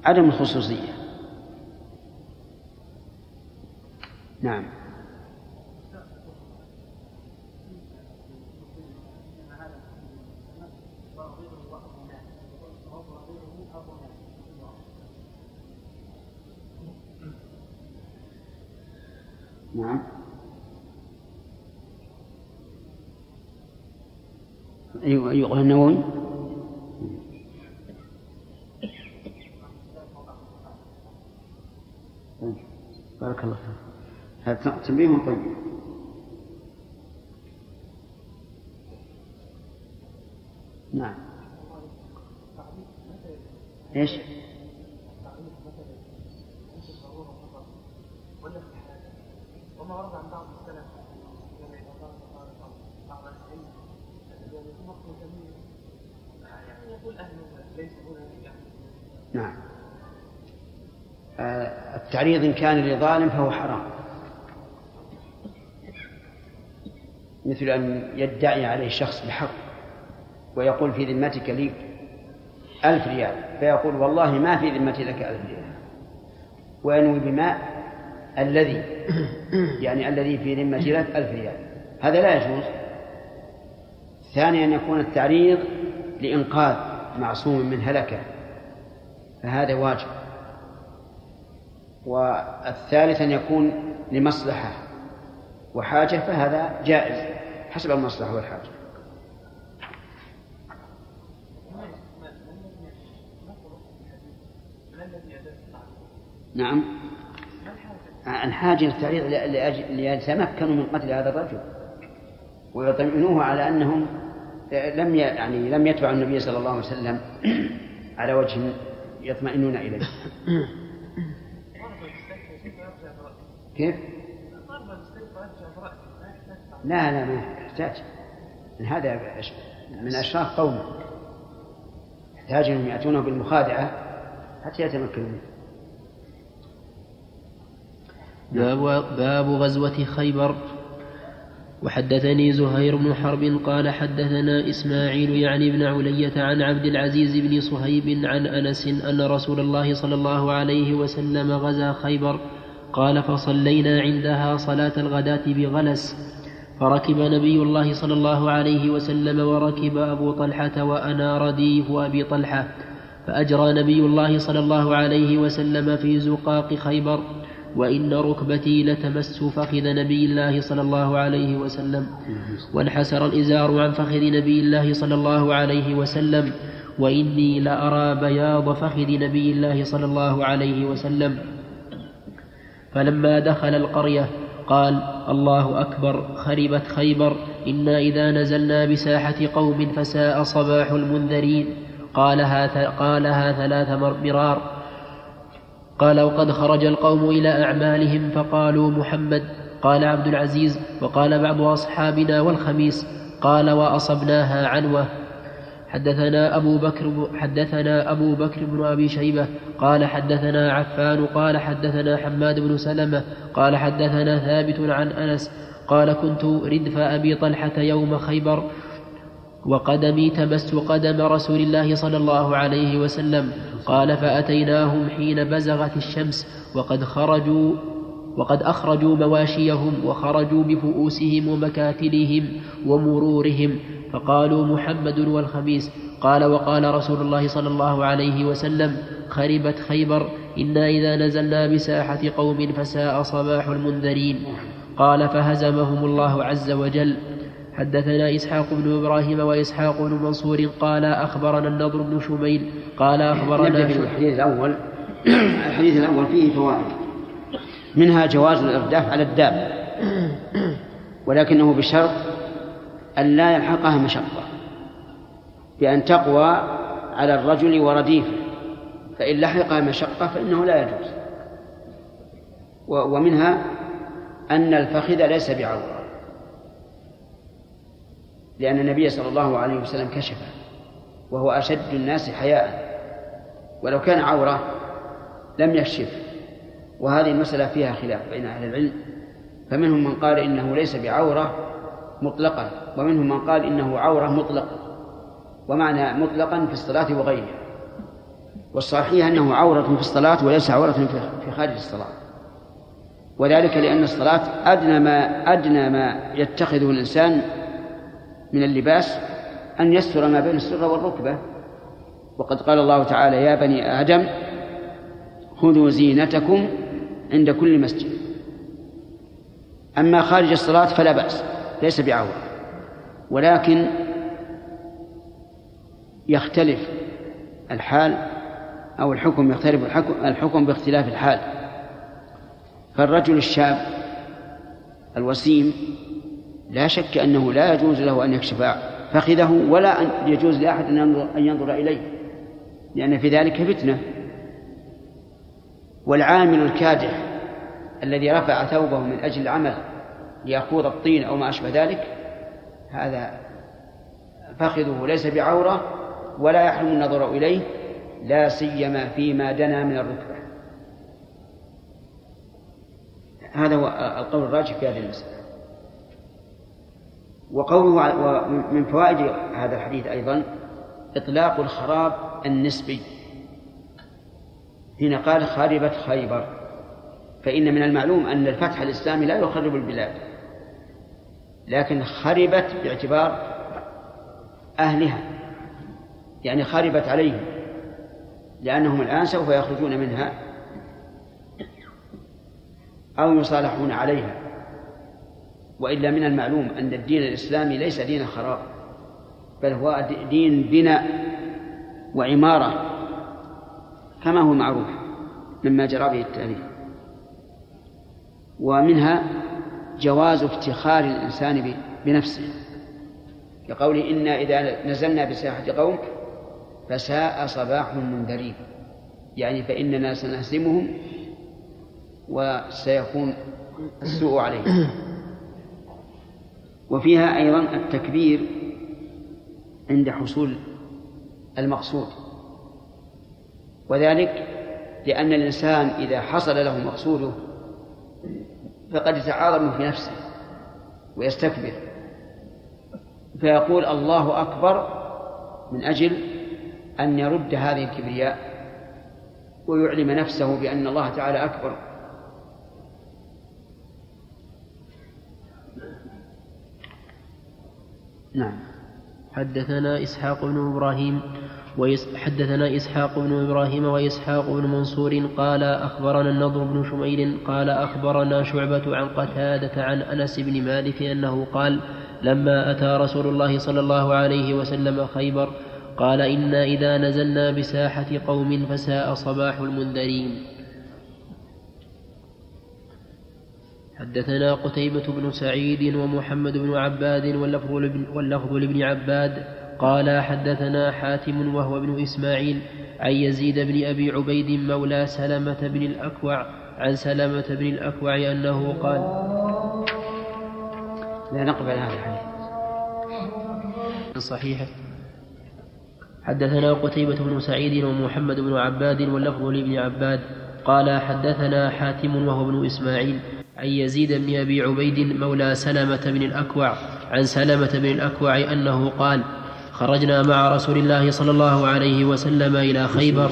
عدم الخصوصية. نعم. نعم. أيوة أيوة النووي تنبيه طيب. نعم. إيش؟ وما ورد عن بعض السلف يقول ليس نعم. آه، التعريض إن كان لظالم فهو حرام. مثل أن يدعي عليه شخص بحق ويقول في ذمتك لي ألف ريال فيقول والله ما في ذمتي لك ألف ريال. وينوي بماء الذي يعني الذي في ذمتي لك ألف ريال. هذا لا يجوز. ثانيا أن يكون التعريض لإنقاذ معصوم من هلكة فهذا واجب. والثالث أن يكون لمصلحة وحاجة فهذا جائز. حسب المصلحة والحاجة. نعم. الحاجة للتعريض ليتمكنوا من قتل هذا الرجل. ويطمئنوه على أنهم لم يعني لم يتبعوا النبي صلى الله عليه وسلم على وجه يطمئنون إليه. كيف؟ لا لا ما يحتاج. هذا من أشراف قومه يحتاج أنهم يأتونه بالمخادعة حتى يتمكنوا باب, باب غزوة خيبر. وحدثني زهير بن حرب قال حدثنا إسماعيل يعني بن علية عن عبد العزيز بن صهيب عن أنس أن رسول الله صلى الله عليه وسلم غزا خيبر. قال فصلينا عندها صلاة الغداة بغلس. فركب نبي الله صلى الله عليه وسلم وركب أبو طلحة وأنا رديف أبي طلحة فأجرى نبي الله صلى الله عليه وسلم في زقاق خيبر وإن ركبتي لتمس فخذ نبي الله صلى الله عليه وسلم. وانحسر الإزار عن فخذ نبي الله صلى الله عليه وسلم وإني لأرى بياض فخذ نبي الله صلى الله عليه وسلم. فلما دخل القرية قال الله أكبر خربت خيبر إنا إذا نزلنا بساحة قوم فساء صباح المنذرين. قالها, قالها ثلاث مرار. قال وقد خرج القوم إلى أعمالهم فقالوا محمد. قال عبد العزيز. وقال بعض أصحابنا والخميس. قال وأصبناها عنوة. حدثنا أبو بكر حدثنا أبو بكر بن أبي شيبة قال حدثنا عفان قال حدثنا حماد بن سلمة قال حدثنا ثابت عن أنس قال كنت ردف أبي طلحة يوم خيبر وقدمي تمس قدم رسول الله صلى الله عليه وسلم قال فأتيناهم حين بزغت الشمس وقد خرجوا وقد أخرجوا مواشيهم وخرجوا بفؤوسهم ومكاتلهم ومرورهم فقالوا محمد والخميس قال وقال رسول الله صلى الله عليه وسلم خربت خيبر إنا إذا نزلنا بساحة قوم فساء صباح المنذرين قال فهزمهم الله عز وجل حدثنا إسحاق بن إبراهيم وإسحاق بن منصور قال أخبرنا النضر بن شميل قال أخبرنا نبدأ بالحديث الأول. الحديث الأول فيه فوائد. منها جواز الإرداف على الدابة ولكنه بشرط أن لا يلحقها مشقة بأن تقوى على الرجل ورديفه فإن لحقها مشقة فإنه لا يجوز. ومنها أن الفخذ ليس بعورة لأن النبي صلى الله عليه وسلم كشفه وهو أشد الناس حياء. ولو كان عورة لم يكشف وهذه المسألة فيها خلاف بين أهل العلم. فمنهم من قال إنه ليس بعورة مطلقا ومنهم من قال إنه عورة مطلقا ومعنى مطلقا في الصلاة وغيرها. والصحيح أنه عورة في الصلاة وليس عورة في خارج الصلاة. وذلك لأن الصلاة أدنى ما أدنى ما يتخذه الإنسان من اللباس أن يستر ما بين السرة والركبة. وقد قال الله تعالى يا بني آدم خذوا زينتكم عند كل مسجد. أما خارج الصلاة فلا بأس ليس بعورة. ولكن يختلف الحال أو الحكم يختلف الحكم, الحكم باختلاف الحال. فالرجل الشاب الوسيم لا شك أنه لا يجوز له أن يكشف فخذه ولا أن يجوز لأحد أن ينظر, إليه لأن في ذلك فتنة. والعامل الكادح الذي رفع ثوبه من أجل العمل ليخوض الطين أو ما أشبه ذلك هذا فخذه ليس بعورة ولا يحرم النظر إليه لا سيما فيما دنا من الركبة. هذا هو القول الراجح في هذه المسألة. وقوله ومن فوائد هذا الحديث أيضا إطلاق الخراب النسبي. حين قال خربت خيبر. فإن من المعلوم أن الفتح الإسلامي لا يخرب البلاد لكن خربت باعتبار أهلها يعني خربت عليهم لأنهم الآن سوف يخرجون منها أو يصالحون عليها. وإلا من المعلوم أن الدين الإسلامي ليس دين خراب بل هو دين بناء وعمارة. كما هو معروف مما جرى به التاريخ ومنها جواز افتخار الإنسان بنفسه كقوله إنا إذا نزلنا بساحة قوم فساء صباح المنذرين يعني فإننا سنهزمهم وسيكون السوء عليهم. وفيها أيضا التكبير عند حصول المقصود. وذلك لأن الإنسان إذا حصل له مقصوده فقد يتعاظم في نفسه ويستكبر فيقول الله أكبر من أجل أن يرد هذه الكبرياء ويعلم نفسه بأن الله تعالى أكبر. نعم. حدثنا إسحاق بن إبراهيم حدثنا إسحاق بن إبراهيم وإسحاق بن منصور قال أخبرنا النضر بن شميل قال أخبرنا شعبة عن قتادة عن أنس بن مالك أنه قال لما أتى رسول الله صلى الله عليه وسلم خيبر قال إنا إذا نزلنا بساحة قوم فساء صباح المنذرين. حدثنا قتيبة بن سعيد ومحمد بن عباد واللفظ لابن عباد قال حدثنا حاتم وهو ابن إسماعيل عن يزيد بن أبي عبيد مولى سلمة بن الأكوع عن سلمة بن الأكوع أنه قال لا نقبل هذا الحديث. صحيح. حدثنا قتيبة بن سعيد ومحمد بن عباد واللفظ لابن عباد قال حدثنا حاتم وهو ابن إسماعيل عن يزيد بن أبي عبيد مولى سلمة بن الأكوع عن سلمة بن الأكوع أنه قال خرجنا مع رسول الله صلى الله عليه وسلم إلى خيبر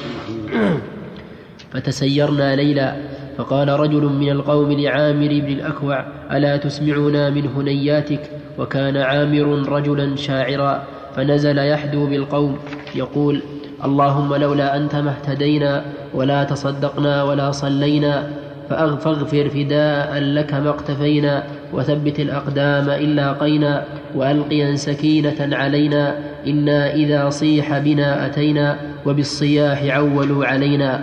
فتسيرنا ليلا فقال رجل من القوم لعامر بن الأكوع ألا تسمعنا من هنياتك؟ وكان عامر رجلا شاعرا فنزل يحدو بالقوم يقول اللهم لولا أنت ما اهتدينا ولا تصدقنا ولا صلينا فأغفر فداء لك ما اقتفينا وثبت الأقدام إن لاقينا وألقيا سكينة علينا إنا إذا صيح بنا أتينا وبالصياح عولوا علينا.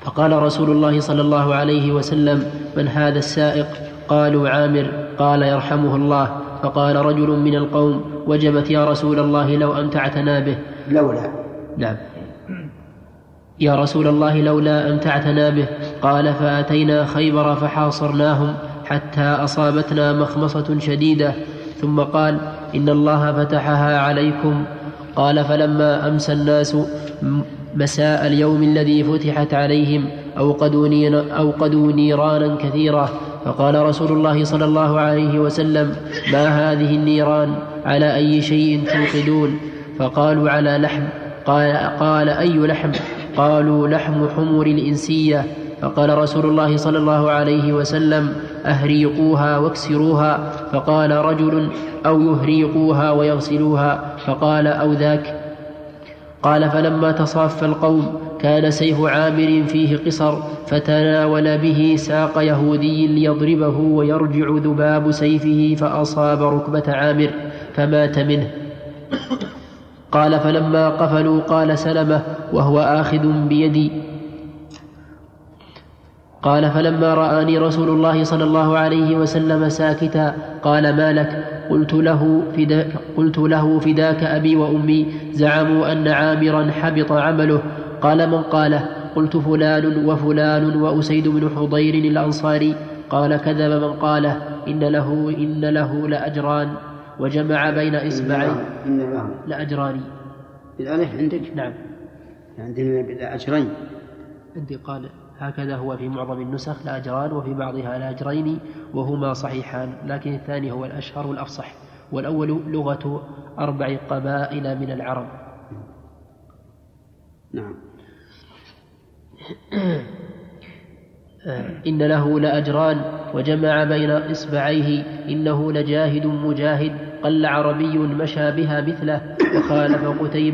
فقال رسول الله صلى الله عليه وسلم من هذا السائق؟ قالوا عامر. قال يرحمه الله. فقال رجل من القوم وجبت يا رسول الله لو أمتعتنا به. لولا. نعم. يا رسول الله لولا أمتعتنا به. قال فأتينا خيبر فحاصرناهم حتى أصابتنا مخمصة شديدة ثم قال إن الله فتحها عليكم. قال فلما أمسى الناس مساء اليوم الذي فتحت عليهم أوقدوا, نير أوقدوا نيرانا كثيرة. فقال رسول الله صلى الله عليه وسلم ما هذه النيران؟ على أي شيء توقدون؟ فقالوا على لحم. قال, قال أي لحم؟ قالوا لحم حمر الإنسية. فقال رسول الله صلى الله عليه وسلم أهريقوها واكسروها. فقال رجل أو يهريقوها ويغسلوها. فقال أو ذاك. قال فلما تصاف القوم كان سيف عامر فيه قصر فتناول به ساق يهودي ليضربه ويرجع ذباب سيفه فأصاب ركبة عامر فمات منه. قال فلما قفلوا قال سلمة وهو آخذ بيدي. قال فلما رآني رسول الله صلى الله عليه وسلم ساكتا قال ما لك؟ قلت له فداك, قلت له فداك أبي وأمي. زعموا أن عامرا حبط عمله. قال من قاله قلت فلان وفلان وأسيد بن حضير الأنصاري. قال كذب من قاله إن له إن له لأجران. وجمع بين إصبعيه إن له. لأجران. بالألف عندك؟ نعم. عندنا بالأجرين عندي قال هكذا هو في معظم النسخ لأجران وفي بعضها لأجرين وهما صحيحان. لكن الثاني هو الأشهر والأفصح والأول لغة أربع قبائل من العرب. نعم. إن له لأجران وجمع بين إصبعيه إنه لجاهد مجاهد قل عربي مشى بها مثله وخالف قتيبة